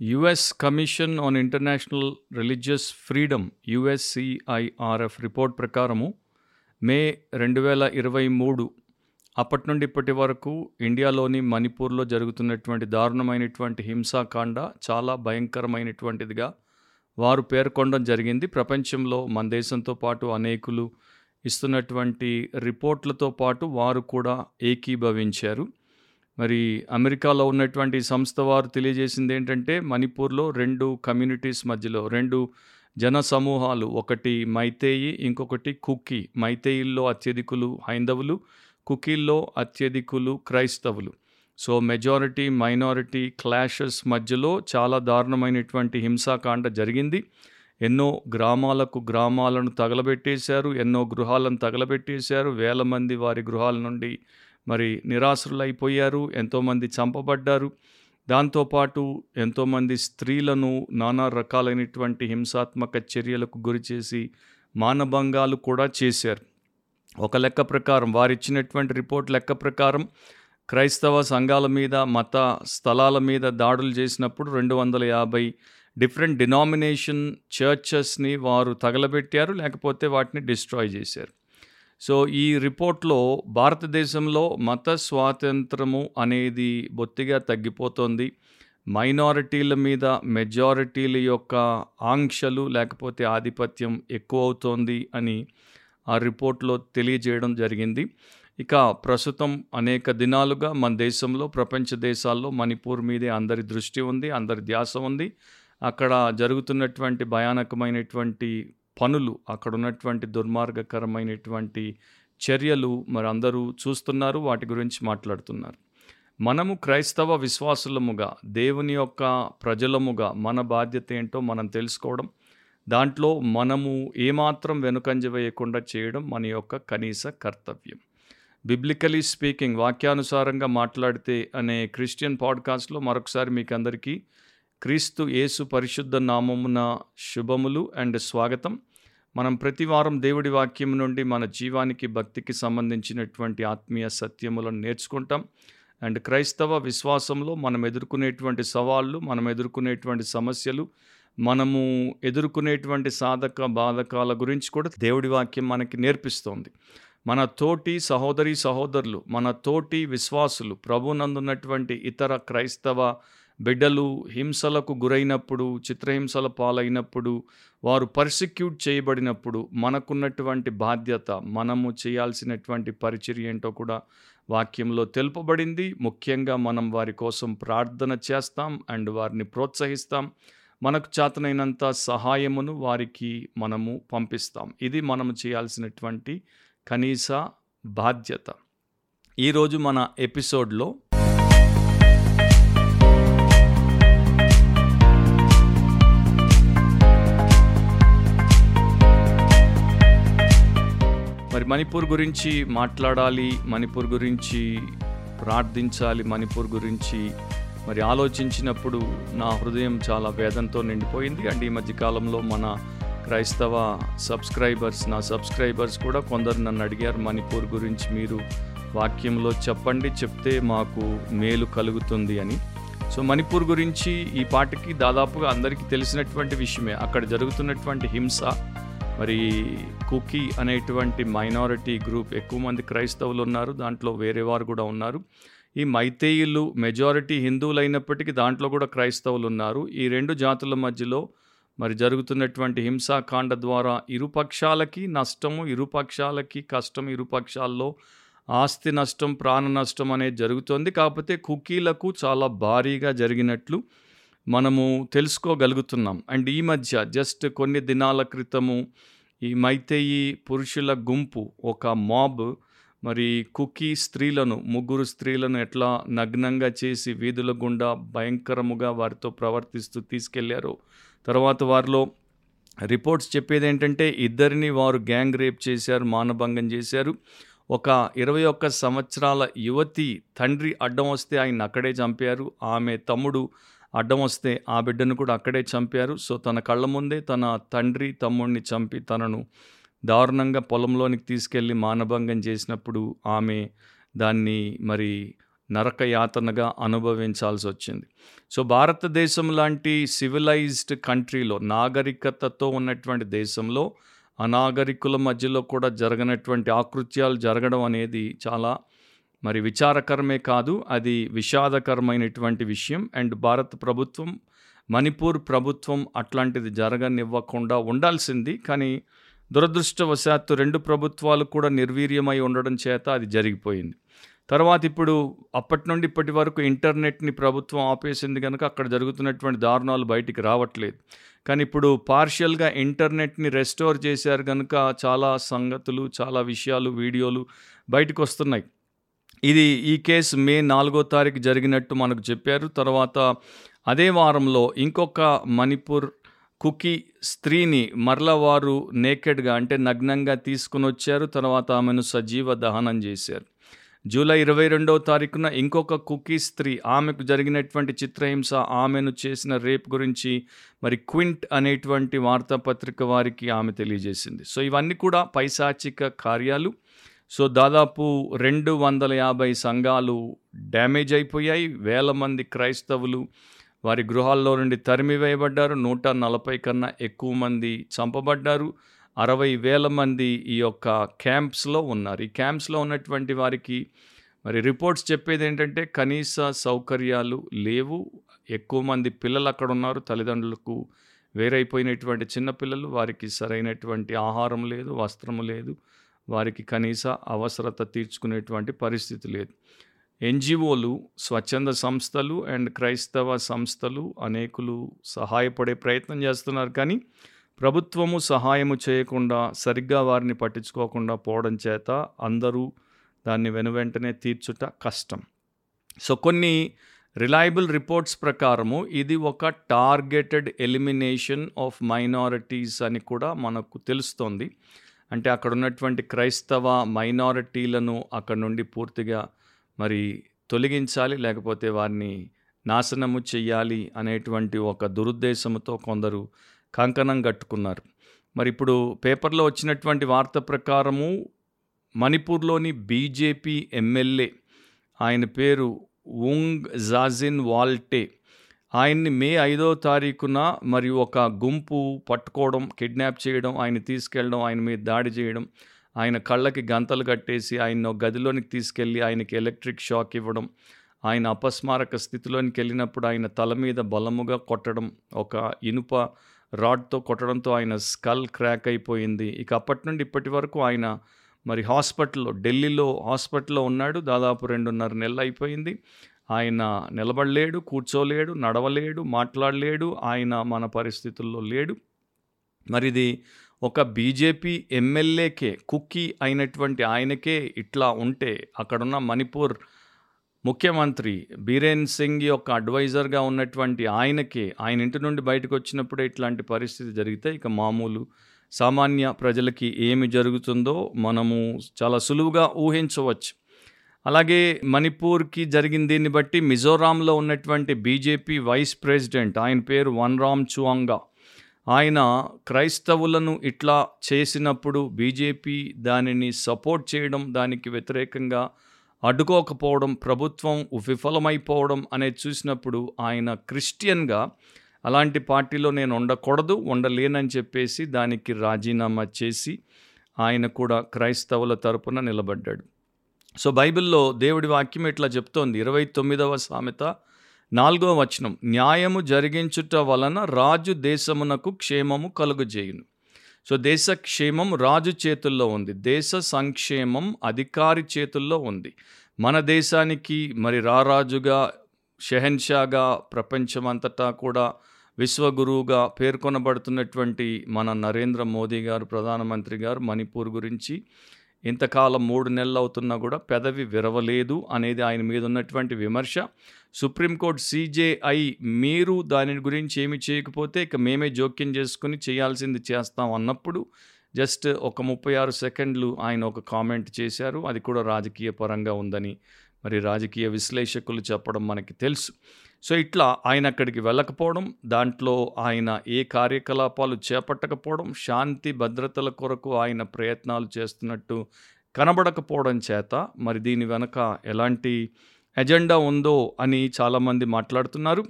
US commission on international religious freedom USCIRF report ప్రకారము May రెండు వేల ఇరవై మూడు అప్పటి నుండి ఇప్పటి వరకు ఇండియాలోని మణిపూర్లో జరుగుతున్నటువంటి దారుణమైనటువంటి హింసాకాండ చాలా భయంకరమైనటువంటిదిగా వారు పేర్కొనడం జరిగింది. ప్రపంచంలో మన దేశంతో పాటు అనేకులు ఇస్తున్నటువంటి రిపోర్ట్లతో పాటు వారు కూడా ఏకీభవించారు. మరి అమెరికాలో ఉన్నటువంటి సంస్థ వారు తెలియజేసింది ఏంటంటే మణిపూర్లో రెండు కమ్యూనిటీస్ మధ్యలో రెండు జన సమూహాలు ఒకటి మైతేయి ఇంకొకటి కుకీ. మైతేయిల్లో అత్యధికులు హైందవులు కుకీల్లో అత్యధికులు క్రైస్తవులు. సో మెజారిటీ మైనారిటీ క్లాషెస్ మధ్యలో చాలా దారుణమైనటువంటి హింసాకాండ జరిగింది. ఎన్నో గ్రామాలకు గ్రామాలను తగలబెట్టేశారు ఎన్నో గృహాలను తగలబెట్టేశారు వేల మంది వారి గృహాల నుండి మరి నిరాశ్రులైపోయారు ఎంతోమంది చంపబడ్డారు. దాంతోపాటు ఎంతోమంది స్త్రీలను నానా రకాలైనటువంటి హింసాత్మక చర్యలకు గురిచేసి మానభంగాలు కూడా చేశారు. ఒక లెక్క ప్రకారం వారిచ్చినటువంటి రిపోర్ట్ లెక్క ప్రకారం క్రైస్తవ సంఘాల మీద మత స్థలాల మీద దాడులు చేసినప్పుడు రెండు వందల యాభై డిఫరెంట్ డినామినేషన్ చర్చెస్ని వారు తగలబెట్టారు లేకపోతే వాటిని డిస్ట్రాయ్ చేశారు. సో ఈ రిపోర్ట్లో భారతదేశంలో మత స్వాతంత్రము అనేది బొత్తిగా తగ్గిపోతుంది. మైనారిటీల మీద మెజారిటీల యొక్క ఆంక్షలు లేకపోతే ఆధిపత్యం ఎక్కువ అవుతోంది అని ఆ రిపోర్ట్లో తెలియజేయడం జరిగింది. ఇక ప్రస్తుతం అనేక దినాలుగా మన దేశంలో ప్రపంచ దేశాల్లో మణిపూర్ మీదే అందరి దృష్టి ఉంది అందరి ధ్యాస ఉంది. అక్కడ జరుగుతున్నటువంటి భయానకమైనటువంటి పనులు అక్కడ ఉన్నటువంటి దుర్మార్గకరమైనటువంటి చర్యలు మరి అందరూ చూస్తున్నారు వాటి గురించి మాట్లాడుతున్నారు. మనము క్రైస్తవ విశ్వాసులముగా దేవుని యొక్క ప్రజలముగా మన బాధ్యత ఏంటో మనం తెలుసుకోవడం దాంట్లో మనము ఏమాత్రం వెనుకంజ వేయకుండా చేయడం మన యొక్క కనీస కర్తవ్యం. బిబ్లికలీ స్పీకింగ్ వాక్యానుసారంగా మాట్లాడితే అనే క్రిస్టియన్ పాడ్కాస్ట్లో మరొకసారి మీకు అందరికీ క్రీస్తు యేసు పరిశుద్ధ నామమున శుభములు అండ్ స్వాగతం. మనం ప్రతి వారం దేవుడి వాక్యం నుండి మన జీవానికి భక్తికి సంబంధించినటువంటి ఆత్మీయ సత్యములను నేర్చుకుంటాం. అండ్ క్రైస్తవ విశ్వాసంలో మనం ఎదుర్కొనేటువంటి సవాళ్ళు మనం ఎదుర్కొనేటువంటి సమస్యలు మనము ఎదుర్కొనేటువంటి సాధక బాధకాల గురించి కూడా దేవుడి వాక్యం మనకి నేర్పిస్తోంది. మన తోటి సహోదరి సహోదరులు మన తోటి విశ్వాసులు ప్రభునందున్నటువంటి ఇతర క్రైస్తవ బిడ్డలు హింసలకు గురైనప్పుడు చిత్రహింసల పాలైనప్పుడు వారు పర్సిక్యూట్ చేయబడినప్పుడు మనకున్నటువంటి బాధ్యత మనము చేయాల్సినటువంటి పరిచర్య ఏంటో కూడా వాక్యంలో తెలుపబడింది. ముఖ్యంగా మనం వారి కోసం ప్రార్థన చేస్తాం అండ్ వారిని ప్రోత్సహిస్తాం. మనకు చేతనైనంత సహాయమును వారికి మనము పంపిస్తాం. ఇది మనము చేయాల్సినటువంటి కనీస బాధ్యత. ఈరోజు మన ఎపిసోడ్లో మణిపూర్ గురించి మాట్లాడాలి మణిపూర్ గురించి ప్రార్థించాలి మణిపూర్ గురించి మరి ఆలోచించినప్పుడు నా హృదయం చాలా వేదంతో నిండిపోయింది. అండ్ ఈ మధ్యకాలంలో మన క్రైస్తవ సబ్స్క్రైబర్స్ నా సబ్స్క్రైబర్స్ కూడా కొందరు నన్ను అడిగారు మణిపూర్ గురించి మీరు వాక్యంలో చెప్పండి చెప్తే మాకు మేలు కలుగుతుంది అని. సో మణిపూర్ గురించి ఈ పాటకి దాదాపుగా అందరికీ తెలిసినటువంటి విషయమే. అక్కడ జరుగుతున్నటువంటి హింస మరి కుకీ అనేటువంటి మైనారిటీ గ్రూప్ ఎక్కువ మంది క్రైస్తవులు ఉన్నారు దాంట్లో వేరే వారు కూడా ఉన్నారు. ఈ మైతేయులు మెజారిటీ హిందువులు అయినప్పటికీ దాంట్లో కూడా క్రైస్తవులు ఉన్నారు. ఈ రెండు జాతుల మధ్యలో మరి జరుగుతున్నటువంటి హింసాకాండ ద్వారా ఇరుపక్షాలకి నష్టము ఇరుపక్షాలకి కష్టం ఇరుపక్షాల్లో ఆస్తి నష్టం ప్రాణ నష్టం అనేది జరుగుతోంది. కాకపోతే కుకీలకు చాలా భారీగా జరిగినట్లు మనము తెలుసుకోగలుగుతున్నాం. అండ్ ఈ మధ్య జస్ట్ కొన్ని దినాల క్రితము ఈ మైతేయి పురుషుల గుంపు ఒక మాబ్ మరి కుకీ స్త్రీలను ముగ్గురు స్త్రీలను ఎట్లా నగ్నంగా చేసి వీధుల గుండా భయంకరముగా వారితో ప్రవర్తిస్తూ తీసుకెళ్ళారు తర్వాత వారిలో రిపోర్ట్స్ చెప్పేది ఏంటంటే ఇద్దరిని వారు గ్యాంగ్ రేప్ చేశారు మానభంగం చేశారు. ఒక ఇరవై ఒక్క సంవత్సరాల యువతి తండ్రి అడ్డం వస్తే ఆయన అక్కడే చంపారు. ఆమె తమ్ముడు అడ్డం వస్తే ఆ బిడ్డను కూడా అక్కడే చంపారు. సో తన కళ్ళ ముందే తన తండ్రి తమ్ముడిని చంపి తనను దారుణంగా పొలంలోనికి తీసుకెళ్ళి మానభంగం చేసినప్పుడు ఆమె దాన్ని మరి నరక యాతనగా అనుభవించాల్సి వచ్చింది. సో భారతదేశం లాంటి సివిలైజ్డ్ కంట్రీలో నాగరికతతో ఉన్నటువంటి దేశంలో అనాగరికుల మధ్యలో కూడా జరగనటువంటి ఆకృత్యాలు జరగడం అనేది చాలా మరి విచారకరమే కాదు అది విషాదకరమైనటువంటి విషయం. అండ్ భారత ప్రభుత్వం మణిపూర్ ప్రభుత్వం అట్లాంటిది జరగనివ్వకుండా ఉండాల్సింది. కానీ దురదృష్టవశాత్తు రెండు ప్రభుత్వాలు కూడా నిర్వీర్యమై ఉండడం చేత అది జరిగిపోయింది. తర్వాత ఇప్పుడు అప్పటి నుండి ఇప్పటి వరకు ఇంటర్నెట్ని ప్రభుత్వం ఆపేసింది కనుక అక్కడ జరుగుతున్నటువంటి దారుణాలు బయటికి రావట్లేదు. కానీ ఇప్పుడు పార్షియల్గా ఇంటర్నెట్ని రెస్టోర్ చేశారు కనుక చాలా సంగతులు చాలా విషయాలు వీడియోలు బయటకు వస్తున్నాయి. ఇది ఈ కేసు మే నాలుగో తారీఖు జరిగినట్టు మనకు చెప్పారు. తర్వాత అదే వారంలో ఇంకొక మణిపూర్ కుకీ స్త్రీని మరల వారు నేకెడ్గా అంటే నగ్నంగా తీసుకుని వచ్చారు. తర్వాత ఆమెను సజీవ దహనం చేశారు. జూలై ఇరవై రెండవ తారీఖున ఇంకొక కుకీ స్త్రీ ఆమెకు జరిగినటువంటి చిత్రహింస ఆమెను చేసిన రేప్ గురించి మరి క్వింట్ అనేటువంటి వార్తాపత్రిక వారికి ఆమె తెలియజేసింది. సో ఇవన్నీ కూడా పైశాచిక కార్యాలు. సో దాదాపు రెండు వందల యాభై సంఘాలు డ్యామేజ్ అయిపోయాయి. వేల మంది క్రైస్తవులు వారి గృహాల్లో నుండి తరిమివేయబడ్డారు. నూట నలభై కన్నా ఎక్కువ మంది చంపబడ్డారు. అరవై వేల మంది ఈ యొక్క క్యాంప్స్లో ఉన్నారు. ఈ క్యాంప్స్లో ఉన్నటువంటి వారికి మరి రిపోర్ట్స్ చెప్పేది ఏంటంటే కనీస సౌకర్యాలు లేవు. ఎక్కువ మంది పిల్లలు అక్కడ ఉన్నారు. తల్లిదండ్రులకు వేరైపోయినటువంటి చిన్నపిల్లలు వారికి సరైనటువంటి ఆహారం లేదు వస్త్రము లేదు. వారికి కనీస అవసరత తీర్చుకునేటువంటి పరిస్థితి లేదు. ఎన్జిఓలు స్వచ్ఛంద సంస్థలు అండ్ క్రైస్తవ సంస్థలు అనేకులు సహాయపడే ప్రయత్నం చేస్తున్నారు కానీ ప్రభుత్వము సహాయము చేయకుండా సరిగ్గా వారిని పట్టించుకోకుండా పోవడం చేత అందరూ దాన్ని వెనువెంటనే తీర్చుట కష్టం. సో కొన్ని రిలయబుల్ రిపోర్ట్స్ ప్రకారము ఇది ఒక టార్గెటెడ్ ఎలిమినేషన్ ఆఫ్ మైనారిటీస్ అని కూడా మనకు తెలుస్తోంది. అంటే అక్కడ ఉన్నటువంటి క్రైస్తవ మైనారిటీలను అక్కడ నుండి పూర్తిగా మరి తొలగించాలి లేకపోతే వారిని నాశనము చెయ్యాలి అనేటువంటి ఒక దురుద్దేశంతో కొందరు కంకణం కట్టుకున్నారు. మరి ఇప్పుడు పేపర్లో వచ్చినటువంటి వార్త ప్రకారము మణిపూర్లోని బీజేపీ ఎమ్మెల్యే ఆయన పేరు ఉంగ్ జాజిన్ వాల్టే ఆయన్ని మే ఐదో తారీఖున మరియు ఒక గుంపు పట్టుకోవడం కిడ్నాప్ చేయడం ఆయన తీసుకెళ్ళడం ఆయన మీద దాడి చేయడం ఆయన కళ్ళకి గంతలు కట్టేసి ఆయన గదిలోనికి తీసుకెళ్ళి ఆయనకి ఎలక్ట్రిక్ షాక్ ఇవ్వడం ఆయన అపస్మారక స్థితిలోనికి వెళ్ళినప్పుడు ఆయన తల మీద బలముగా కొట్టడం ఒక ఇనుప రాడ్తో కొట్టడంతో ఆయన స్కల్ క్రాక్ అయిపోయింది. ఇక అప్పటి నుండి ఇప్పటి వరకు ఆయన మరి హాస్పిటల్లో ఢిల్లీలో హాస్పిటల్లో ఉన్నాడు. దాదాపు రెండున్నర నెలలు అయిపోయింది. ఆయన నిలబడలేడు కూర్చోలేడు నడవలేడు మాట్లాడలేడు ఆయన మన పరిస్థితుల్లో లేడు. మరి ఇది ఒక బీజేపీ ఎమ్మెల్యేకే కుక్కీ అయినటువంటి ఆయనకే ఇట్లా ఉంటే అక్కడున్న మణిపూర్ ముఖ్యమంత్రి బీరేన్ సింగ్ యొక్క అడ్వైజర్గా ఉన్నటువంటి ఆయనకే ఆయన ఇంటి నుండి బయటకు వచ్చినప్పుడే ఇట్లాంటి పరిస్థితి జరిగితే ఇక మామూలు సామాన్య ప్రజలకి ఏమి జరుగుతుందో మనము చాలా సులువుగా ఊహించవచ్చు. అలాగే మణిపూర్కి జరిగిన దీన్ని బట్టి మిజోరాంలో ఉన్నటువంటి బీజేపీ వైస్ ప్రెసిడెంట్ ఆయన పేరు వన్ రామ్ చువాంగా. ఆయన క్రైస్తవులను ఇట్లా చేసినప్పుడు బీజేపీ దానిని సపోర్ట్ చేయడం దానికి వ్యతిరేకంగా అడ్డుకోకపోవడం ప్రభుత్వం విఫలమైపోవడం అనేది చూసినప్పుడు ఆయన క్రిస్టియన్గా అలాంటి పార్టీలో నేను ఉండకూడదు ఉండలేనని చెప్పేసి దానికి రాజీనామా చేసి ఆయన కూడా క్రైస్తవుల తరపున నిలబడ్డాడు. సో బైబిల్లో దేవుడి వాక్యం ఇట్లా చెప్తోంది. ఇరవై తొమ్మిదవ సామెత నాలుగవ వచనం. న్యాయము జరిగించుట వలన రాజు దేశమునకు క్షేమము కలుగజేయును. సో దేశ క్షేమం రాజు చేతుల్లో ఉంది. దేశ సంక్షేమం అధికారి చేతుల్లో ఉంది. మన దేశానికి మరి రారాజుగా షెహన్షాగా ప్రపంచమంతటా కూడా విశ్వగురువుగా పేర్కొనబడుతున్నటువంటి మన నరేంద్ర మోదీ గారు ప్రధానమంత్రి గారు మణిపూర్ గురించి ఇంతకాలం మూడు నెలలు అవుతున్నా కూడా పెదవి విరవలేదు అనేది ఆయన మీద ఉన్నటువంటి విమర్శ. సుప్రీంకోర్టు సీజేఐ మీరు దాని గురించి ఏమి చేయకపోతే ఇక మేమే జోక్యం చేసుకుని చేయాల్సింది చేస్తాం అన్నప్పుడు జస్ట్ ఒక ముప్పై ఆరు సెకండ్లు ఆయన ఒక కామెంట్ చేశారు. అది కూడా రాజకీయ పరంగా ఉందని. మరి రాజకీయ విశ్లేషకులు చెప్పడం మనకి తెలుసు. సో ఇట్లా ఆయన అక్కడికి వెళ్ళకపోవడం దాంట్లో ఆయన ఏ కార్యకలాపాలు చేపట్టకపోవడం శాంతి భద్రతల కొరకు ఆయన ప్రయత్నాలు చేస్తున్నట్టు కనబడకపోవడం చేత మరి దీని వెనక ఎలాంటి ఎజెండా ఉందో అని చాలామంది మాట్లాడుతున్నారు.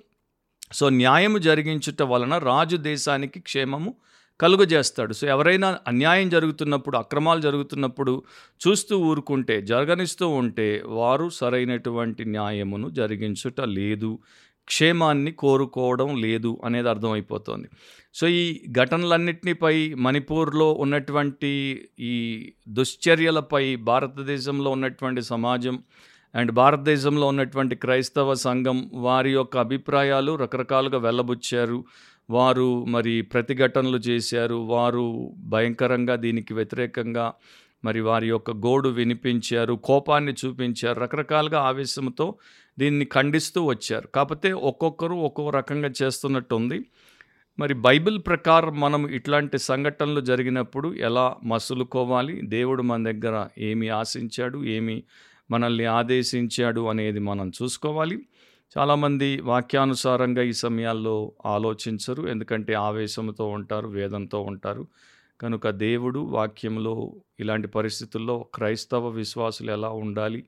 సో న్యాయము జరిగించుట వలన రాజు దేశానికి క్షేమము కలుగజేస్తాడు. సో ఎవరైనా అన్యాయం జరుగుతున్నప్పుడు అక్రమాలు జరుగుతున్నప్పుడు చూస్తూ ఊరుకుంటే జరగనిస్తూ ఉంటే వారు సరైనటువంటి న్యాయమును జరిగించుట లేదు. క్షేమాన్ని కోరుకోవడం లేదు అనేది అర్థమైపోతుంది. సో ఈ ఘటనలన్నింటిపై మణిపూర్లో ఉన్నటువంటి ఈ దుశ్చర్యలపై భారతదేశంలో ఉన్నటువంటి సమాజం అండ్ భారతదేశంలో ఉన్నటువంటి క్రైస్తవ సంఘం వారి యొక్క అభిప్రాయాలు రకరకాలుగా వెళ్ళబుచ్చారు. వారు మరి ప్రతిఘటనలు చేశారు వారు భయంకరంగా దీనికి వ్యతిరేకంగా మరి వారి యొక్క గోడు వినిపించారు కోపాన్ని చూపించారు రకరకాలుగా ఆవేశంతో దీన్ని ఖండిస్తూ వచ్చారు. కాకపోతే ఒక్కొక్కరు ఒక్కొక్క రకంగా చేస్తున్నట్టు ఉంది మరి బైబిల్ ప్రకారం మనం ఇట్లాంటి సంఘటనలు జరిగినప్పుడు ఎలా మసులుకోవాలి? దేవుడు మన దగ్గర ఏమి ఆశించాడు? ఏమి మనల్ని ఆదేశించాడు అనేది మనం చూసుకోవాలి. చాలామంది వాక్యానుసారంగా ఈ సమయాల్లో ఆలోచించరు ఎందుకంటే ఆవేశంతో ఉంటారు వేదంతో ఉంటారు. కనుక దేవుడు వాక్యంలో ఇలాంటి పరిస్థితుల్లో క్రైస్తవ విశ్వాసులు ఎలా ఉండాలి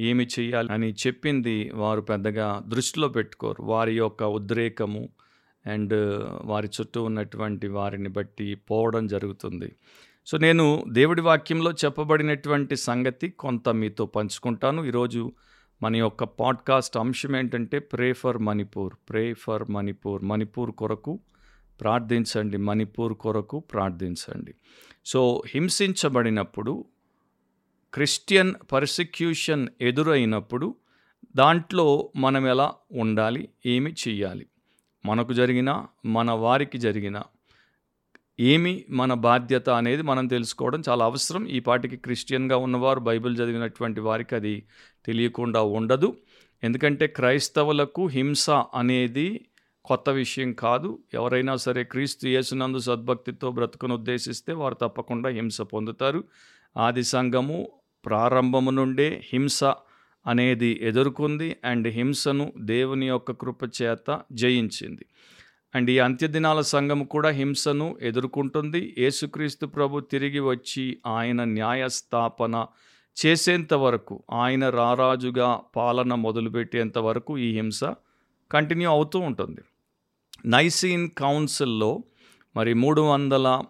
ఏమి చేయాలి అని చెప్పింది వారు పెద్దగా దృష్టిలో పెట్టుకోరు. వారి యొక్క ఉద్రేకము అండ్ వారి చుట్టూ ఉన్నటువంటి వారిని బట్టి పోవడం జరుగుతుంది. సో నేను దేవుడి వాక్యంలో చెప్పబడినటువంటి సంగతి కొంత మీతో పంచుకుంటాను. ఈరోజు మన యొక్క పాడ్కాస్ట్ అంశం ఏంటంటే pray for Manipur pray for Manipur Manipur కొరకు ప్రార్థించండి మణిపూర్ కొరకు ప్రార్థించండి. సో హింసించబడినప్పుడు క్రిస్టియన్ పర్సిక్యూషన్ ఎదురైనప్పుడు దాంట్లో మనం ఎలా ఉండాలి? ఏమి చెయ్యాలి? మనకు జరిగిన మన వారికి జరిగిన ఏమి మన బాధ్యత అనేది మనం తెలుసుకోవడం చాలా అవసరం. ఈ పాటికి క్రిస్టియన్గా ఉన్నవారు బైబిల్ చదివినటువంటి వారికి అది తెలియకుండా ఉండదు. ఎందుకంటే క్రైస్తవులకు హింస అనేది కొత్త విషయం కాదు. ఎవరైనా సరే క్రీస్తు యేసునందు సద్భక్తితో బ్రతుకును ఉద్దేశిస్తే వారు తప్పకుండా హింస పొందుతారు. ఆది సంఘము ప్రారంభము నుండే హింస అనేది ఎదుర్కొంది. అండ్ హింసను దేవుని యొక్క కృప చేత జయించింది. అండ్ ఈ అంత్యదినాల సంఘం కూడా హింసను ఎదుర్కొంటుంది. యేసుక్రీస్తు ప్రభు తిరిగి వచ్చి ఆయన న్యాయస్థాపన చేసేంత వరకు ఆయన రారాజుగా పాలన మొదలుపెట్టేంత వరకు ఈ హింస కంటిన్యూ అవుతూ ఉంటుంది. నైసీన్ కౌన్సిల్లో మరి మూడు వందల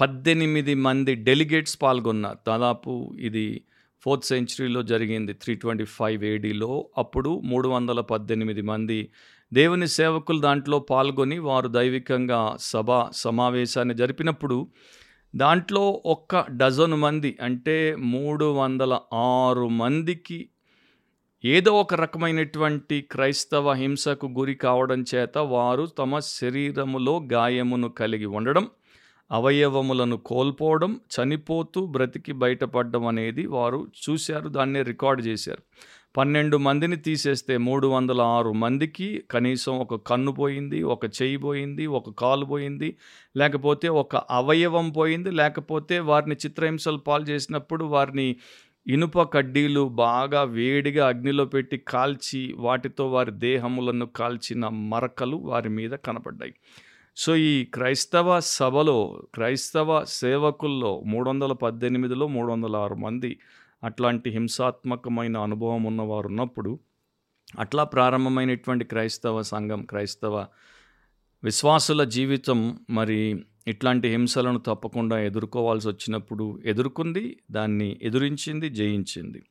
పద్దెనిమిది మంది డెలిగేట్స్ పాల్గొన్నారు. దాదాపు ఇది ఫోర్త్ సెంచరీలో జరిగింది త్రీ ట్వంటీ ఫైవ్ ఏడీలో. అప్పుడు మూడు వందల పద్దెనిమిది మంది దేవుని సేవకులు దాంట్లో పాల్గొని వారు దైవికంగా సభ సమావేశాన్ని జరిపినప్పుడు దాంట్లో ఒక్క డజను మంది అంటే మూడు వందల ఆరు మందికి ఏదో ఒక రకమైనటువంటి క్రైస్తవ హింసకు గురి కావడం చేత వారు తమ శరీరములో గాయమును కలిగి ఉండడం అవయవములను కోల్పోవడం చనిపోతూ బ్రతికి బయటపడడం అనేది వారు చూశారు దాన్ని రికార్డ్ చేశారు. పన్నెండు మందిని తీసేస్తే మూడు వందల ఆరు మందికి కనీసం ఒక కన్ను పోయింది ఒక చెయ్యి పోయింది ఒక కాలు పోయింది లేకపోతే ఒక అవయవం పోయింది లేకపోతే వారిని చిత్రహింసలు పాలు చేసినప్పుడు వారిని ఇనుప కడ్డీలు బాగా వేడిగా అగ్నిలో పెట్టి కాల్చి వాటితో వారి దేహములను కాల్చిన మరకలు వారి మీద కనపడ్డాయి. సో ఈ క్రైస్తవ సభలో క్రైస్తవ సేవకుల్లో మూడు వందల పద్దెనిమిదిలో మూడు వందల ఆరు మంది అట్లాంటి హింసాత్మకమైన అనుభవం ఉన్నవారు ఉన్నప్పుడు అట్లా ప్రారంభమైనటువంటి క్రైస్తవ సంఘం క్రైస్తవ విశ్వాసుల జీవితం మరి ఇట్లాంటి హింసలను తప్పకుండా ఎదుర్కోవాల్సి వచ్చినప్పుడు ఎదుర్కొంది దాన్ని ఎదురించింది జయించింది.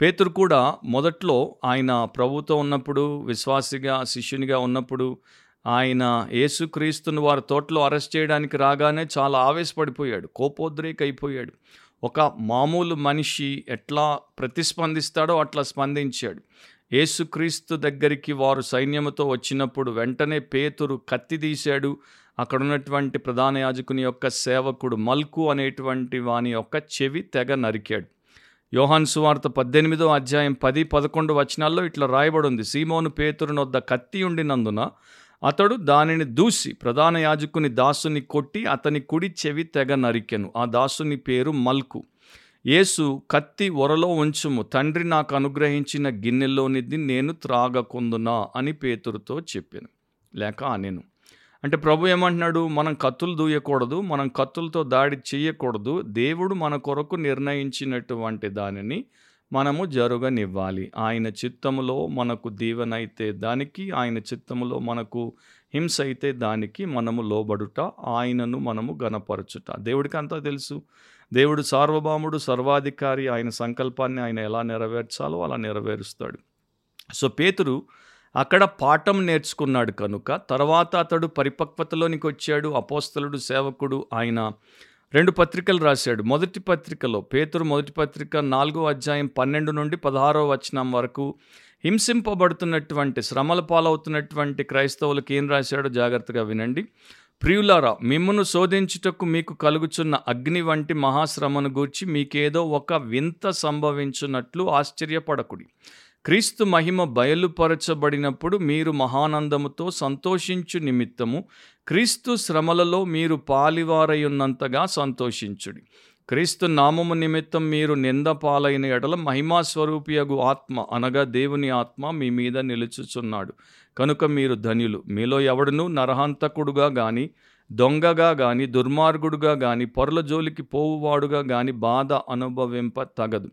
పేతురు కూడా మొదట్లో ఆయన ప్రభుతో ఉన్నప్పుడు విశ్వాసిగా శిష్యునిగా ఉన్నప్పుడు ఆయన యేసుక్రీస్తుని వారి తోటలో అరెస్ట్ చేయడానికి రాగానే చాలా ఆవేశపడిపోయాడు కోపోద్రేక్ అయిపోయాడు ఒక మామూలు మనిషి ఎట్లా ప్రతిస్పందిస్తాడో అట్లా స్పందించాడు. యేసుక్రీస్తు దగ్గరికి వారు సైన్యముతో వచ్చినప్పుడు వెంటనే పేతురు కత్తి తీశాడు. అక్కడ ఉన్నటువంటి ప్రధాన యాజకుని యొక్క సేవకుడు మల్కు అనేటువంటి వాని యొక్క చెవి తెగ నరికాడు. యోహాన్ సువార్త పద్దెనిమిదో అధ్యాయం పది పదకొండు వచనాల్లో ఇట్లా రాయబడి ఉంది. సీమోను పేతురునొద్ద కత్తి ఉండినందున అతడు దానిని దూసి ప్రధాన యాజకుని దాసుని కొట్టి అతని కుడి చెవి తెగ నరికెను. ఆ దాసుని పేరు మల్కు. యేసు కత్తి ఒరలో ఉంచుము. తండ్రి నాకు అనుగ్రహించిన గిన్నెలోనిది నేను త్రాగకుందునా? అని పేతురుతో చెప్పాను. లేక అనెను. అంటే ప్రభు ఏమంటున్నాడు? మనం కత్తులు దూయకూడదు మనం కత్తులతో దాడి చేయకూడదు దేవుడు మన కొరకు నిర్ణయించినటువంటి దానిని మనము జరుగనివ్వాలి. ఆయన చిత్తములో మనకు దీవెనైతే దానికి ఆయన చిత్తములో మనకు హింస అయితే దానికి మనము లోబడుట ఆయనను మనము గనపరచుట దేవుడికి అంతా తెలుసు. దేవుడు సార్వభౌముడు సర్వాధికారి ఆయన సంకల్పాన్ని ఆయన ఎలా నెరవేర్చాలో అలా నెరవేరుస్తాడు. సో పేతురు అక్కడ పాఠం నేర్చుకున్నాడు కనుక తర్వాత అతడు పరిపక్వతలోనికి వచ్చాడు. అపోస్తలుడు సేవకుడు ఆయన రెండు పత్రికలు రాశాడు. మొదటి పత్రికలో పేతురు మొదటి పత్రిక నాలుగో అధ్యాయం పన్నెండు నుండి పదహారో వచనం వరకు హింసింపబడుతున్నటువంటి శ్రమల పాలవుతున్నటువంటి క్రైస్తవులకు ఏం రాశాడో జాగ్రత్తగా వినండి. ప్రియులారా మిమ్మను శోధించుటకు మీకు కలుగుచున్న అగ్ని వంటి మహాశ్రమను గూర్చి మీకేదో ఒక వింత సంభవించున్నట్లు ఆశ్చర్యపడకుడి. క్రీస్తు మహిమ బయలుపరచబడినప్పుడు మీరు మహానందముతో సంతోషించు నిమిత్తము క్రీస్తు శ్రమలలో మీరు పాలివారయున్నంతగా సంతోషించుడి. క్రీస్తు నామము నిమిత్తం మీరు నింద పాలైన ఎడల మహిమాస్వరూపియగు ఆత్మ అనగా దేవుని ఆత్మ మీ మీద నిలుచుచున్నాడు. కనుక మీరు ధన్యులు. మీలో ఎవడను నరహంతకుడుగా గాని దొంగగా గాని దుర్మార్గుడుగా గాని పొరల జోలికి పోవువాడుగా గాని బాధ అనుభవింప తగదు.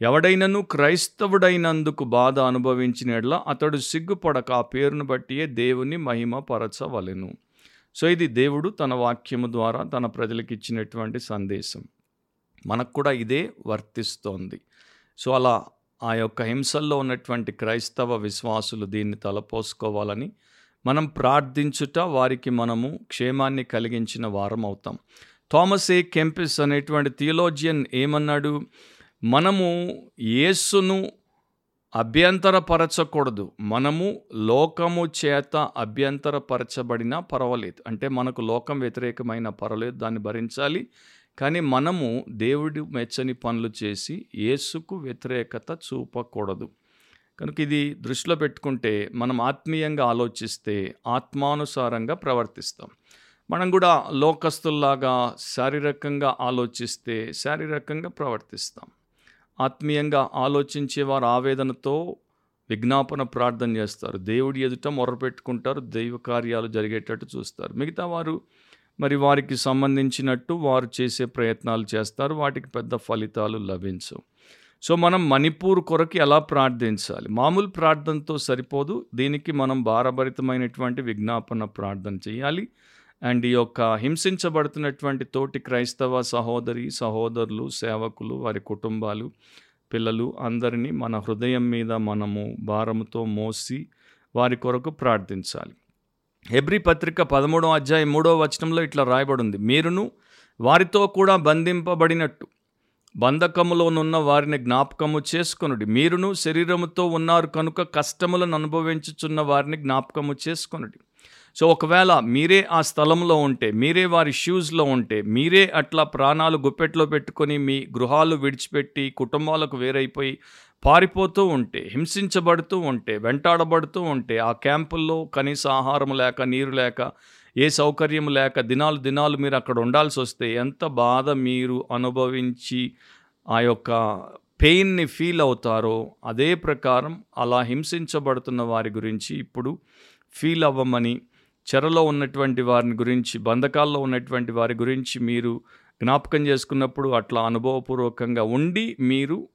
ఎవడైనను క్రైస్తవుడైనందుకు బాధ అనుభవించినట్ల అతడు సిగ్గుపడక ఆ పేరును బట్టియే దేవుని మహిమ పరచవలెను సో ఇది దేవుడు తన వాక్యము ద్వారా తన ప్రజలకు ఇచ్చినటువంటి సందేశం. మనకు కూడా ఇదే వర్తిస్తోంది. సో అలా ఆ యొక్క హింసల్లో ఉన్నటువంటి క్రైస్తవ విశ్వాసులు దీన్ని తలపోసుకోవాలని మనం ప్రార్థించుట వారికి మనము క్షేమాన్ని కలిగించిన వారం అవుతాం థామస్ ఏ కెంపిస్ అనేటువంటి థియోలోజియన్ ఏమన్నాడు? మనము యేసును అభ్యంతరపరచకూడదు. మనము లోకము చేత అభ్యంతరపరచబడినా పర్వాలేదు. అంటే మనకు లోకం వ్యతిరేకమైన పర్వాలేదు దాన్ని భరించాలి. కానీ మనము దేవుడి మెచ్చని పనులు చేసి యేసుకు వ్యతిరేకత చూపకూడదు. కనుక ఇది దృష్టిలో పెట్టుకుంటే మనం ఆత్మీయంగా ఆలోచిస్తే ఆత్మానుసారంగా ప్రవర్తిస్తాం. మనం కూడా లోకస్తుల్లాగా శారీరకంగా ఆలోచిస్తే శారీరకంగా ప్రవర్తిస్తాం. ఆత్మీయంగా ఆలోచించే వారు ఆవేదనతో విజ్ఞాపన ప్రార్థన చేస్తారు. దేవుడి ఎదుట మొరపెట్టుకుంటారు. దైవ కార్యాలు జరిగేటట్టు చూస్తారు. మిగతా వారు మరి వారికి సంబంధించినట్టు వారు చేసే ప్రయత్నాలు చేస్తారు. వాటికి పెద్ద ఫలితాలు లభించవు. సో మనం మణిపూర్ కొరకు ఎలా ప్రార్థించాలి? మామూలు ప్రార్థనతో సరిపోదు. దీనికి మనం భారభరితమైనటువంటి విజ్ఞాపన ప్రార్థన చేయాలి. అండ్ ఈ యొక్క హింసించబడుతున్నటువంటి తోటి క్రైస్తవ సహోదరి సహోదరులు సేవకులు వారి కుటుంబాలు పిల్లలు అందరినీ మన హృదయం మీద మనము భారముతో మోసి వారి కొరకు ప్రార్థించాలి. హెబ్రి పత్రిక పదమూడవ అధ్యాయం మూడవ వచనంలో ఇట్లా రాయబడింది. మీరును వారితో కూడా బంధింపబడినట్టు బంధకములోనున్న వారిని జ్ఞాపకము చేసుకొనుడి. మీరును శరీరముతో ఉన్నారు కనుక కష్టములను అనుభవించుచున్న వారిని జ్ఞాపకము చేసుకొనుడి. సో ఒకవేళ మీరే ఆ స్థలంలో ఉంటే మీరే వారి షూస్లో ఉంటే మీరే అట్లా ప్రాణాలు గుప్పెట్లో పెట్టుకొని మీ గృహాలు విడిచిపెట్టి కుటుంబాలకు వేరైపోయి పారిపోతూ ఉంటే హింసించబడుతూ ఉంటే వెంటాడబడుతూ ఉంటే ఆ క్యాంపుల్లో కనీస ఆహారం లేక నీరు లేక ఏ సౌకర్యం లేక దినాలు దినాలు మీరు అక్కడ ఉండాల్సి వస్తే ఎంత బాధ మీరు అనుభవించి ఆ యొక్క పెయిన్ని ఫీల్ అవుతారో అదే ప్రకారం అలా హింసించబడుతున్న వారి గురించి ఇప్పుడు ఫీల్ అవ్వమని చెరలో ఉన్నటువంటి వారిని గురించి బంధకాల్లో ఉన్నటువంటి వారి గురించి మీరు జ్ఞాపకం చేసుకున్నప్పుడు అట్లా అనుభవపూర్వకంగా ఉండి మీరు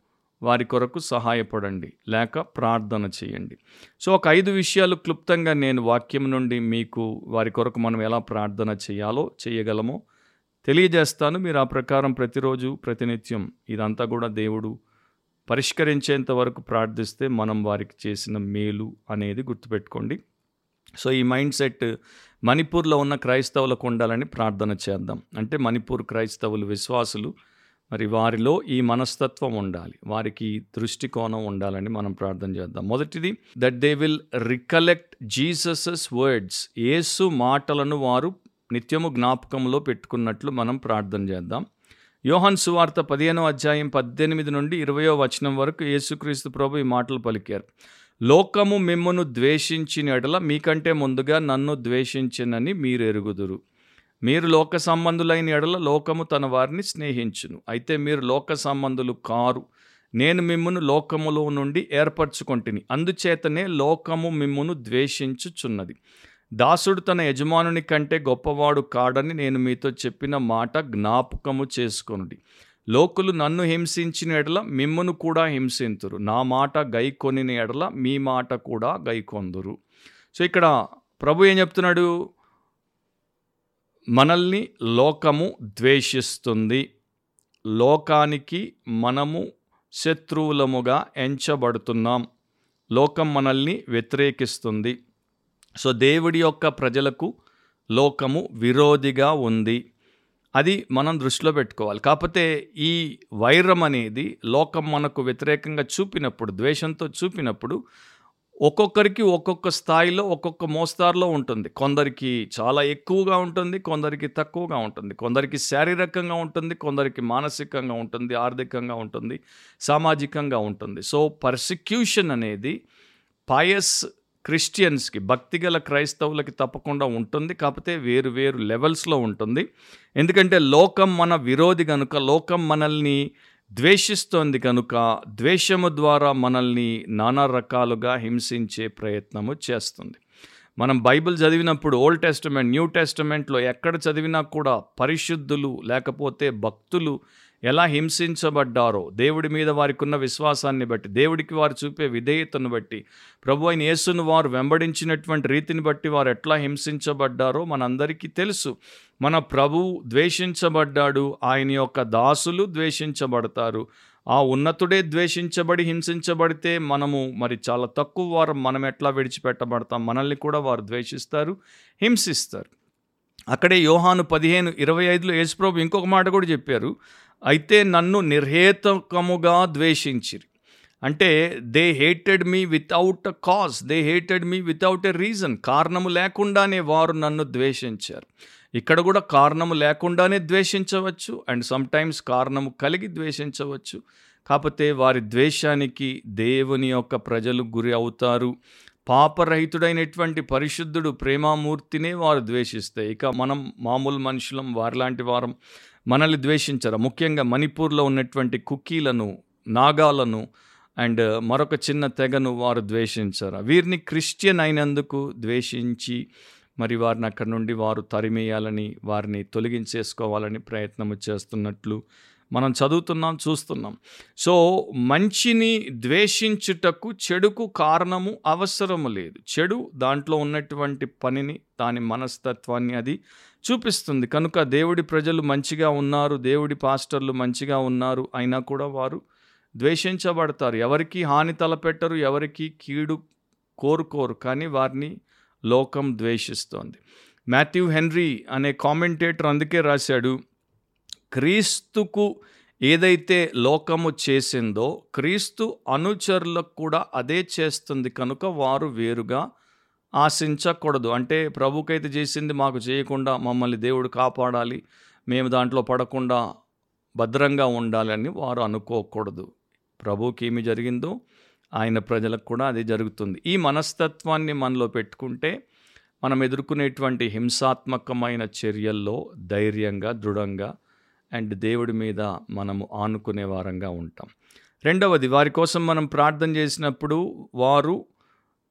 వారి కొరకు సహాయపడండి లేక ప్రార్థన చేయండి. సో ఒక ఐదు విషయాలు క్లుప్తంగా నేను వాక్యం నుండి మీకు వారి కొరకు మనం ఎలా ప్రార్థన చేయాలో చేయగలమో తెలియజేస్తాను. మీరు ఆ ప్రకారం ప్రతిరోజు ప్రతినిత్యం ఇదంతా కూడా దేవుడు పరిష్కరించేంత వరకు ప్రార్థిస్తే మనం వారికి చేసిన మేలు అనేది గుర్తుపెట్టుకోండి. సో ఈ మైండ్ సెట్ మణిపూర్లో ఉన్న క్రైస్తవులకు ఉండాలని ప్రార్థన చేద్దాం. అంటే మణిపూర్ క్రైస్తవులు విశ్వాసులు మరి వారిలో ఈ మనస్తత్వం ఉండాలి. వారికి దృష్టికోణం ఉండాలని మనం ప్రార్థన చేద్దాం. మొదటిది that they will recollect Jesus's words Yesu మాటలను వారు నిత్యము జ్ఞాపకంలో పెట్టుకున్నట్లు మనం ప్రార్థన చేద్దాం. యోహన్ సువార్త పదిహేనో అధ్యాయం పద్దెనిమిది నుండి ఇరవయో వచనం వరకు యేసుక్రీస్తు ప్రభు ఈ మాటలు పలికారు. లోకము మిమ్మును ద్వేషించిన ఎడల మీకంటే ముందుగా నన్ను ద్వేషించినని మీరు ఎరుగుదురు. మీరు లోక సంబంధులైన ఎడల లోకము తన వారిని స్నేహించును. అయితే మీరు లోక సంబంధులు కారు. నేను మిమ్మును లోకములో నుండి ఏర్పరచుకొంటిని. అందుచేతనే లోకము మిమ్మును ద్వేషించుచున్నది. దాసుడు తన యజమానుని కంటే గొప్పవాడు కాడని నేను మీతో చెప్పిన మాట జ్ఞాపకము చేసుకొనుడి. లోకులు నన్ను హింసించిన ఎడల మిమ్మును కూడా హింసింతురు. నా మాట గైకొనిన ఎడల మీ మాట కూడా గైకొందురు. సో ఇక్కడ ప్రభు ఏం చెప్తున్నాడు? మనల్ని లోకము ద్వేషిస్తుంది. లోకానికి మనము శత్రువులముగా ఎంచబడుతున్నాం. లోకం మనల్ని వ్యతిరేకిస్తుంది. సో దేవుడి యొక్క ప్రజలకు లోకము విరోధిగా ఉంది. అది మనం దృష్టిలో పెట్టుకోవాలి. కాకపోతే ఈ వైరం అనేది లోకం మనకు వ్యతిరేకంగా చూపినప్పుడు ద్వేషంతో చూపినప్పుడు ఒక్కొక్కరికి ఒక్కొక్క స్థాయిలో ఒక్కొక్క మోస్తారులో ఉంటుంది. కొందరికి చాలా ఎక్కువగా ఉంటుంది కొందరికి తక్కువగా ఉంటుంది. కొందరికి శారీరకంగా ఉంటుంది కొందరికి మానసికంగా ఉంటుంది ఆర్థికంగా ఉంటుంది సామాజికంగా ఉంటుంది. సో పర్సిక్యూషన్ అనేది పాయస్ క్రిస్టియన్స్కి భక్తిగల క్రైస్తవులకి తప్పకుండా ఉంటుంది. కాకపోతే వేరు వేరు లెవెల్స్లో ఉంటుంది. ఎందుకంటే లోకం మన విరోధి కనుక లోకం మనల్ని ద్వేషిస్తోంది కనుక ద్వేషము ద్వారా మనల్ని నానా రకాలుగా హింసించే ప్రయత్నము చేస్తుంది. మనం బైబిల్ చదివినప్పుడు ఓల్డ్ టెస్టమెంట్ న్యూ టెస్టమెంట్లో ఎక్కడ చదివినా కూడా పరిశుద్ధులు లేకపోతే భక్తులు ఎలా హింసించబడ్డారో దేవుడి మీద వారికి ఉన్న విశ్వాసాన్ని బట్టి దేవుడికి వారు చూపే విధేయతను బట్టి ప్రభు అయిన యేసును వారు వెంబడించినటువంటి రీతిని బట్టి వారు ఎట్లా హింసించబడ్డారో మనందరికీ తెలుసు. మన ప్రభు ద్వేషించబడ్డాడు ఆయన యొక్క దాసులు ద్వేషించబడతారు. ఆ ఉన్నతుడే ద్వేషించబడి హింసించబడితే మనము మరి చాలా తక్కువ వారం మనం ఎట్లా విడిచిపెట్టబడతాం మనల్ని కూడా వారు ద్వేషిస్తారు హింసిస్తారు. అక్కడే యోహాను పదిహేను ఇరవై ఐదులో యేసుప్రభు ఇంకొక మాట కూడా చెప్పారు. అయితే నన్ను నిర్హేతకముగా ద్వేషించిరి. అంటే they hated me without a cause they hated me without a reason కారణము లేకుండానే వారు నన్ను ద్వేషించారు. ఇక్కడ కూడా కారణము లేకుండానే ద్వేషించవచ్చు అండ్ సమ్టైమ్స్ కారణము కలిగి ద్వేషించవచ్చు. కాకపోతే వారి ద్వేషానికి దేవుని యొక్క ప్రజలు గురి అవుతారు. పాపరహితుడైనటువంటి పరిశుద్ధుడు ప్రేమామూర్తినే వారు ద్వేషిస్తే. ఇక మనం మామూలు మనుషులం వారిలాంటి వారం మనల్ని ద్వేషించరు? ముఖ్యంగా మణిపూర్లో ఉన్నటువంటి కుక్కీలను నాగాలను అండ్ మరొక చిన్న తెగను వారు ద్వేషించారు? వీరిని క్రిస్టియన్ అయినందుకు ద్వేషించి మరి వారిని అక్కడి నుండి వారు తరిమేయాలని వారిని తొలగించేసుకోవాలని ప్రయత్నము చేస్తున్నట్లు మనం చదువుతున్నాం చూస్తున్నాం. సో మంచిని ద్వేషించుటకు చెడుకు కారణము అవసరము లేదు. చెడు దాంట్లో ఉన్నటువంటి పనిని దాని మనస్తత్వాన్ని అది చూపిస్తుంది. కనుక దేవుడి ప్రజలు మంచిగా ఉన్నారు దేవుడి పాస్టర్లు మంచిగా ఉన్నారు అయినా కూడా వారు ద్వేషించబడతారు. ఎవరికి హాని తలపెట్టరు ఎవరికి కీడు కోరుకోరు కానీ వారిని లోకం ద్వేషిస్తోంది. మాథ్యూ హెన్రీ అనే కామెంటేటర్ అందుకే రాశాడు క్రీస్తుకు ఏదైతే లోకము చేసిందో క్రీస్తు అనుచరులకు కూడా అదే చేస్తుంది. కనుక వారు వేరుగా ఆశించకూడదు. అంటే ప్రభుకైతే చేసింది మాకు చేయకుండా మమ్మల్ని దేవుడు కాపాడాలి. మేము దాంట్లో పడకుండా భద్రంగా ఉండాలని వారు అనుకోకూడదు. ప్రభుకి ఏమి జరిగిందో ఆయన ప్రజలకు కూడా అది జరుగుతుంది. ఈ మనస్తత్వాన్ని మనలో పెట్టుకుంటే మనం ఎదుర్కొనేటువంటి హింసాత్మకమైన చర్యల్లో ధైర్యంగా దృఢంగా అండ్ దేవుడి మీద మనము ఆనుకునే వారంగా ఉంటాం. రెండవది వారి కోసం మనం ప్రార్థన చేసినప్పుడు వారు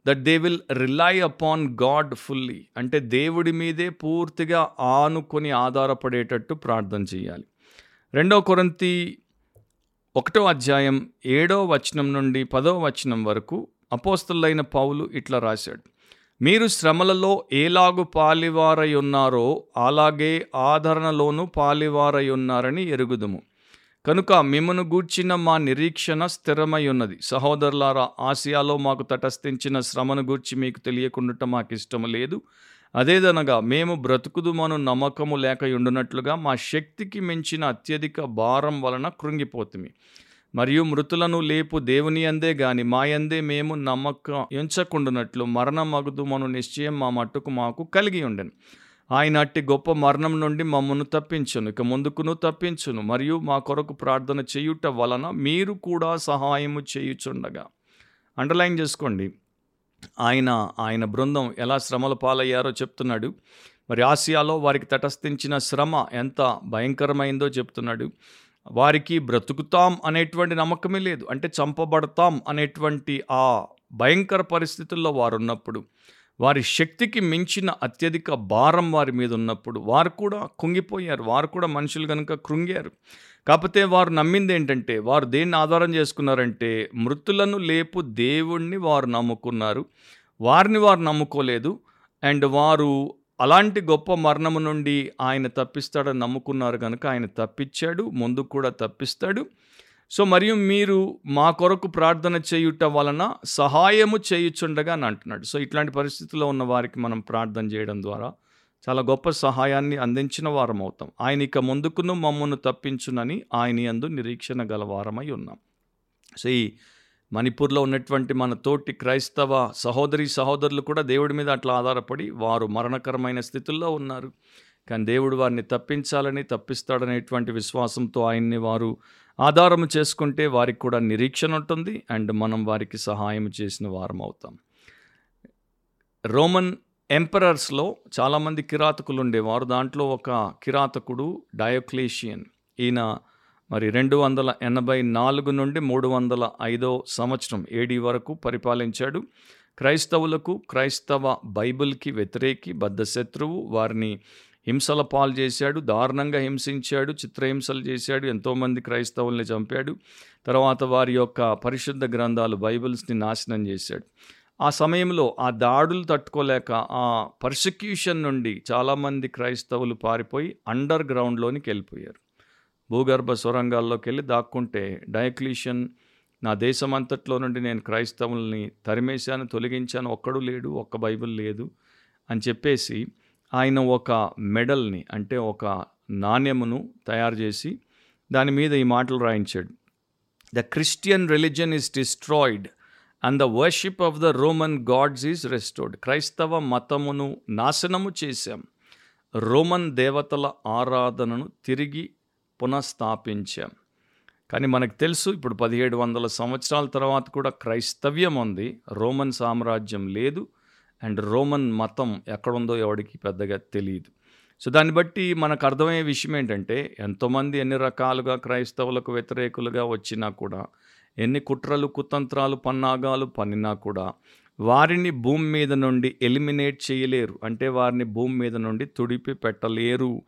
that they will rely upon God fully అంటే దేవుడి మీదే పూర్తిగా ఆనుకొని ఆధారపడేటట్టు ప్రార్థన చేయాలి. రెండో కొరంతి ఒకటో అధ్యాయం ఏడో వచనం నుండి పదో వచనం వరకు అపోస్తులైన పౌలు ఇట్లా రాశాడు. మీరు శ్రమలలో ఏలాగు పాలివారై ఉన్నారో అలాగే ఆదరణలోనూ పాలివారై ఉన్నారని ఎరుగుదుము. కనుక మిమ్మను గూర్చిన మా నిరీక్షణ స్థిరమై ఉన్నది సహోదరులారా ఆసియాలో మాకు తటస్థించిన శ్రమను గూర్చి మీకు తెలియకుండా మాకు ఇష్టము లేదు. అదేదనగా మేము బ్రతుకుదుమను నమ్మకము లేక ఉండునట్లుగా మా శక్తికి మించిన అత్యధిక భారం వలన కృంగిపోతుంది మరియు మృతులను లేపు దేవుని అందే గాని మా యందే మేము నమ్మకం ఎంచకుండునట్లు మరణమగుదుమను నిశ్చయం మా మట్టుకు మాకు కలిగి ఉండను ఆయన అట్టి గొప్ప మరణం నుండి మమ్మను తప్పించును ఇక ముందుకును తప్పించును మరియు మా కొరకు ప్రార్థన చేయుట వలన మీరు కూడా సహాయము చేయుచుండగా. అండర్లైన్ చేసుకోండి. ఆయన ఆయన బృందం ఎలా శ్రమల పాలయ్యారో చెప్తున్నాడు. మరి ఆసియాలో వారికి తటస్థించిన శ్రమ ఎంత భయంకరమైందో చెప్తున్నాడు. వారికి బ్రతుకుతాం అనేటువంటి నమ్మకమే లేదు. అంటే చంపబడతాం అనేటువంటి ఆ భయంకర పరిస్థితుల్లో వారు ఉన్నప్పుడు వారి శక్తికి మించిన అత్యధిక భారం వారి మీద ఉన్నప్పుడు వారు కూడా కుంగిపోయారు. వారు కూడా మనుషులు కనుక కృంగారు. కాకపోతే వారు నమ్మింది ఏంటంటే వారు దేన్ని ఆధారం చేసుకున్నారంటే మృతులను లేపు దేవుణ్ణి వారు నమ్ముకున్నారు. వారిని వారు నమ్ముకోలేదు. అండ్ వారు అలాంటి గొప్ప మరణము నుండి ఆయన తప్పిస్తాడని నమ్ముకున్నారు కనుక ఆయన తప్పించాడు. ముందు కూడా తప్పిస్తాడు. సో మరియు మీరు మా కొరకు ప్రార్థన చేయుట వలన సహాయము చేయుచుండగా అని అంటున్నాడు. సో ఇట్లాంటి పరిస్థితుల్లో ఉన్న వారికి మనం ప్రార్థన చేయడం ద్వారా చాలా గొప్ప సహాయాన్ని అందించిన వారం అవుతాం. ఆయన ఇక ముందుకును మమ్మను తప్పించునని ఆయన అందు నిరీక్షణ గల వారమై ఉన్నాం. సో ఈ మణిపూర్లో ఉన్నటువంటి మన తోటి క్రైస్తవ సహోదరి సహోదరులు కూడా దేవుడి మీద అట్లా ఆధారపడి వారు మరణకరమైన స్థితుల్లో ఉన్నారు. కానీ దేవుడు వారిని తప్పించాలని తప్పిస్తాడనేటువంటి విశ్వాసంతో ఆయన్ని వారు ఆధారం చేసుకుంటే వారికి కూడా నిరీక్షణ ఉంటుంది అండ్ మనం వారికి సహాయం చేసిన వారం అవుతాం. రోమన్ ఎంపరర్స్లో చాలామంది కిరాతకులు ఉండేవారు. దాంట్లో ఒక కిరాతకుడు డయోక్లేషియన్. ఈయన మరి రెండు వందల ఎనభై నాలుగు నుండి మూడు వందల ఐదో సంవత్సరం ఏడి వరకు పరిపాలించాడు. క్రైస్తవులకు క్రైస్తవ బైబిల్కి వ్యతిరేకి బద్ధశత్రువు. వారిని హింసల పాలు చేశాడు దారుణంగా హింసించాడు చిత్రహింసలు చేశాడు ఎంతోమంది క్రైస్తవుల్ని చంపాడు. తర్వాత వారి యొక్క పరిశుద్ధ గ్రంథాలు బైబిల్స్ని నాశనం చేశాడు. ఆ సమయంలో ఆ దాడులు తట్టుకోలేక ఆ పర్సిక్యూషన్ నుండి చాలామంది క్రైస్తవులు పారిపోయి అండర్ గ్రౌండ్లోనికి వెళ్ళిపోయారు. భూగర్భ సొరంగాల్లోకి వెళ్ళి దాక్కుంటే డయక్లీషన్ నా దేశం అంతట్లో నుండి నేను క్రైస్తవుల్ని తరిమేశాను తొలగించాను ఒక్కడు లేడు ఒక్క బైబిల్ లేదు అని చెప్పేసి ఆయన ఒక మెడల్ని అంటే ఒక నాణ్యమును తయారు చేసి దాని మీద ఈ మాటలు రాయించాడు. The Christian religion is destroyed and the worship of the Roman gods is restored. క్రైస్తవ మతమును నాశనము చేశాం. రోమన్ దేవతల ఆరాధనను తిరిగి పునఃస్థాపించాం. కానీ మనకు తెలుసు ఇప్పుడు పదిహేడు వందల సంవత్సరాల తర్వాత కూడా క్రైస్తవ్యం ఉంది. రోమన్ సామ్రాజ్యం లేదు. అండ్ రోమన్ మతం ఎక్కడుందో ఎవరికి పెద్దగా తెలియదు. సో దాన్ని బట్టి మనకు అర్థమయ్యే విషయం ఏంటంటే ఎంతోమంది ఎన్ని రకాలుగా క్రైస్తవులకు వ్యతిరేకులుగా వచ్చినా కూడా ఎన్ని కుట్రలు కుతంత్రాలు పన్నాగాలు పన్నినా కూడా వారిని భూమి మీద నుండి ఎలిమినేట్ చేయలేరు. అంటే వారిని భూమి మీద నుండి తుడిపి పెట్టలేరు.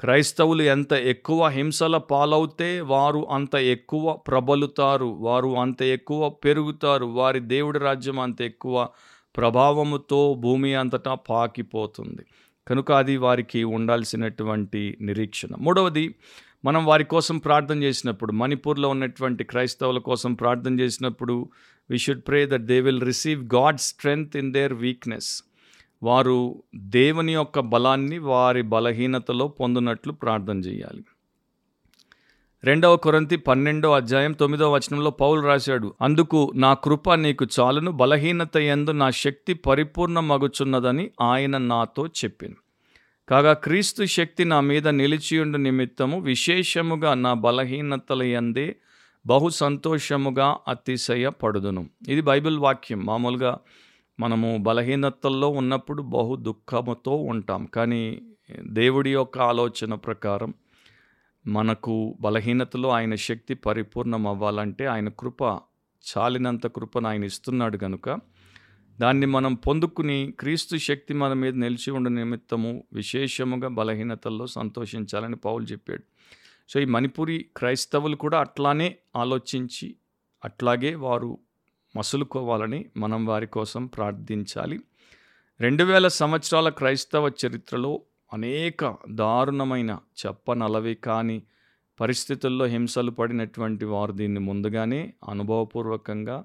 క్రైస్తవులు ఎంత ఎక్కువ హింసల పాలవుతే వారు అంత ఎక్కువ ప్రబలుతారు. వారు అంత ఎక్కువ పెరుగుతారు. వారి దేవుడి రాజ్యం అంత ఎక్కువ ప్రభావముతో భూమి అంతటా పాకిపోతుంది. కనుక అది వారికి ఉండాల్సినటువంటి నిరీక్షణ. మూడవది మనం వారి కోసం ప్రార్థన చేసినప్పుడు మణిపూర్లో ఉన్నటువంటి క్రైస్తవుల కోసం ప్రార్థన చేసినప్పుడు we should pray that they will receive God strength in their weakness వారు దేవుని యొక్క బలాన్ని వారి బలహీనతలో పొందినట్లు ప్రార్థన చేయాలి. రెండవ కొరంతి పన్నెండో అధ్యాయం తొమ్మిదో వచనంలో పౌలు రాశాడు అందుకు నా కృప నీకు చాలును బలహీనత ఎందు నా శక్తి పరిపూర్ణమగుచున్నదని ఆయన నాతో చెప్పింది కాగా క్రీస్తు శక్తి నా మీద నిలిచియుండు నిమిత్తము విశేషముగా నా బలహీనతల ఎందే బహు సంతోషముగా అతిశయపడుదును. ఇది బైబిల్ వాక్యం. మామూలుగా మనము బలహీనతల్లో ఉన్నప్పుడు బహు దుఃఖముతో ఉంటాం. కానీ దేవుడి యొక్క ఆలోచన ప్రకారం మనకు బలహీనతలో ఆయన శక్తి పరిపూర్ణం అవ్వాలంటే ఆయన కృప చాలినంత కృపను ఆయన ఇస్తున్నాడు కనుక దాన్ని మనం పొందుకుని క్రీస్తు శక్తి మన మీద నిలిచి ఉండ నిమిత్తము విశేషముగా బలహీనతల్లో సంతోషించాలని పౌలు చెప్పాడు. సో ఈ మణిపురి క్రైస్తవులు కూడా అట్లానే ఆలోచించి అట్లాగే వారు మసులుకోవాలని మనం వారి కోసం ప్రార్థించాలి. రెండు వేల సంవత్సరాల క్రైస్తవ చరిత్రలో అనేక దారుణమైన చెప్పనలవి కాని పరిస్థితుల్లో హింసలు పడినటువంటి వారు దీన్ని ముందుగానే అనుభవపూర్వకంగా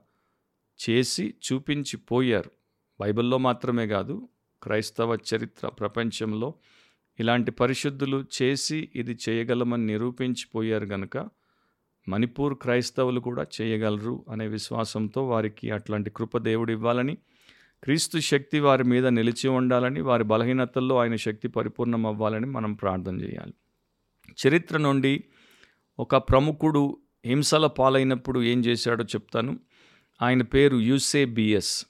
చేసి చూపించి పోయారు బైబిల్లో మాత్రమే కాదు క్రైస్తవ చరిత్ర ప్రపంచంలో ఇలాంటి పరిశుద్ధులు చేసి ఇది చేయగలమని నిరూపించిపోయారు గనుక మణిపూర్ క్రైస్తవులు కూడా చేయగలరు అనే విశ్వాసంతో వారికి అట్లాంటి కృప దేవుడు ఇవ్వాలని క్రీస్తు శక్తి వారి మీద నిలిచి ఉండాలని వారి బలహీనతల్లో ఆయన శక్తి పరిపూర్ణం అవ్వాలని మనం ప్రార్థన చేయాలి. చరిత్ర నుండి ఒక ప్రముఖుడు హింసల పాలైనప్పుడు ఏం చేశాడో చెప్తాను. ఆయన పేరు యూసేబిఎస్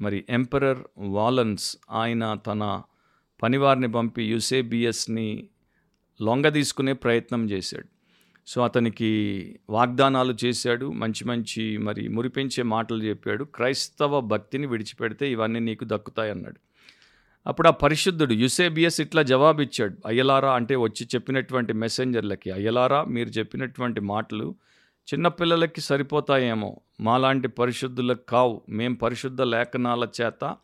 మరి ఎంపరర్ వాలన్స్ ఆయన తన పనివారిని పంపి యూసేబిఎస్ని లొంగ తీసుకునే ప్రయత్నం చేశాడు. సో అతనికి వాగ్దానాలు చేశాడు మంచి మంచి మరి మురిపించే మాటలు చెప్పాడు. క్రైస్తవ భక్తిని విడిచిపెడితే ఇవన్నీ నీకు దక్కుతాయి అన్నాడు. అప్పుడు ఆ పరిశుద్ధుడు యుసేబియస్ ఇట్లా జవాబిచ్చాడు. అయ్యలారా అంటే వచ్చి చెప్పినటువంటి మెసెంజర్లకి అయ్యలారా మీరు చెప్పినటువంటి మాటలు చిన్నపిల్లలకి సరిపోతాయేమో. మాలాంటి పరిశుద్ధులకు కావు. మేం పరిశుద్ధ లేఖనాల చేత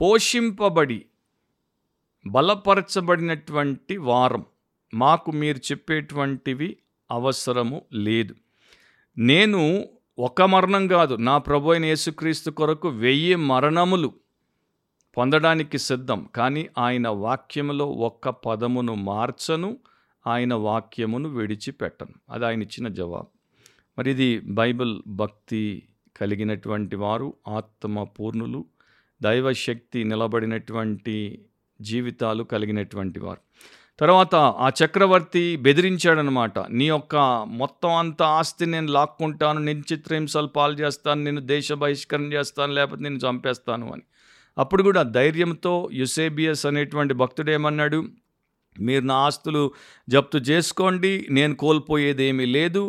పోషింపబడి బలపరచబడినటువంటి వారం. మాకు మీరు చెప్పేటువంటివి అవసరము లేదు. నేను ఒక మరణం కాదు నా ప్రభు అయిన యేసుక్రీస్తు కొరకు వెయ్యి మరణములు పొందడానికి సిద్ధం. కానీ ఆయన వాక్యములో ఒక్క పదమును మార్చను ఆయన వాక్యమును విడిచిపెట్టను. అది ఆయన ఇచ్చిన జవాబు. మరి ఇది బైబిల్ భక్తి కలిగినటువంటి వారు ఆత్మ పూర్ణులు దైవశక్తి నిలబడినటువంటి జీవితాలు కలిగినటువంటి వారు. తర్వాత ఆ చక్రవర్తి బెదిరించాడనమాట నీ యొక్క మొత్తం అంత ఆస్తి నేను లాక్కుంటాను నేను చిత్రహింసలు పాలు చేస్తాను నేను దేశ బహిష్కరణ చేస్తాను లేకపోతే నేను చంపేస్తాను అని. అప్పుడు కూడా ధైర్యంతో యుసేబియస్ అనేటువంటి భక్తుడు ఏమన్నాడు మీరు నా ఆస్తులు జప్తు చేసుకోండి నేను కోల్పోయేది ఏమీ లేదు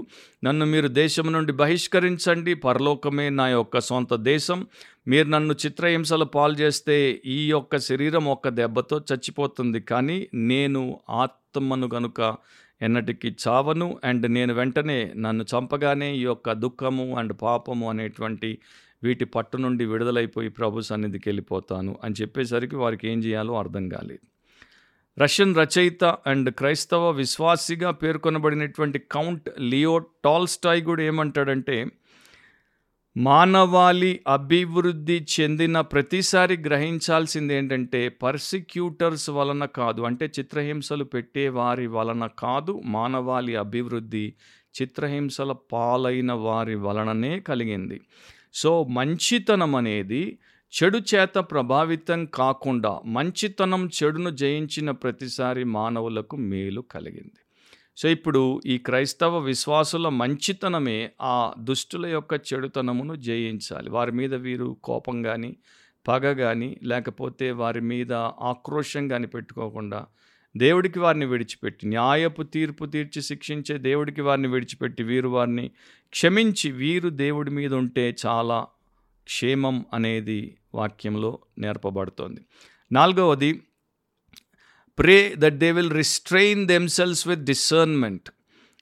నన్ను మీరు దేశం నుండి బహిష్కరించండి పరలోకమే నా యొక్క సొంత దేశం మీరు నన్ను చిత్రహింసలు పాలు చేస్తే ఈ యొక్క శరీరం ఒక్క దెబ్బతో చచ్చిపోతుంది. కానీ నేను ఆత్మను గనుక ఎన్నటికి చావను అండ్ నేను వెంటనే నన్ను చంపగానే ఈ యొక్క దుఃఖము అండ్ పాపము అనేటువంటి వీటి పట్టు నుండి విడుదలైపోయి ప్రభు సన్నిధికి వెళ్ళిపోతాను అని చెప్పేసరికి వారికి ఏం చేయాలో అర్థం కాలేదు. రష్యన్ రచయిత అండ్ క్రైస్తవ విశ్వాసిగా పేర్కొనబడినటువంటి కౌంట్ లియో టాల్స్టాయ్ కూడా ఏమంటాడంటే మానవాళి అభివృద్ధి చెందిన ప్రతిసారి గ్రహించాల్సింది ఏంటంటే పర్సిక్యూటర్స్ వలన కాదు అంటే చిత్రహింసలు పెట్టే వారి వలన కాదు మానవాళి అభివృద్ధి చిత్రహింసల పాలైన వారి వలననే కలిగింది. సో మంచితనం అనేది చెడు చేత ప్రభావితం కాకుండా మంచితనం చెడును జయించిన ప్రతిసారి మానవులకు మేలు కలిగింది. సో ఇప్పుడు ఈ క్రైస్తవ విశ్వాసుల మంచితనమే ఆ దుష్టుల యొక్క చెడుతనమును జయించాలి. వారి మీద వీరు కోపం కానీ పగ కానీ లేకపోతే వారి మీద ఆక్రోషం కానీ పెట్టుకోకుండా దేవుడికి వారిని విడిచిపెట్టి న్యాయపు తీర్పు తీర్చి శిక్షించే దేవుడికి వారిని విడిచిపెట్టి వీరు వారిని క్షమించి వీరు దేవుడి మీద ఉంటే చాలా క్షేమం అనేది వాక్యంలో నేర్పబడుతోంది. నాలుగవది pray that they will restrain themselves with discernment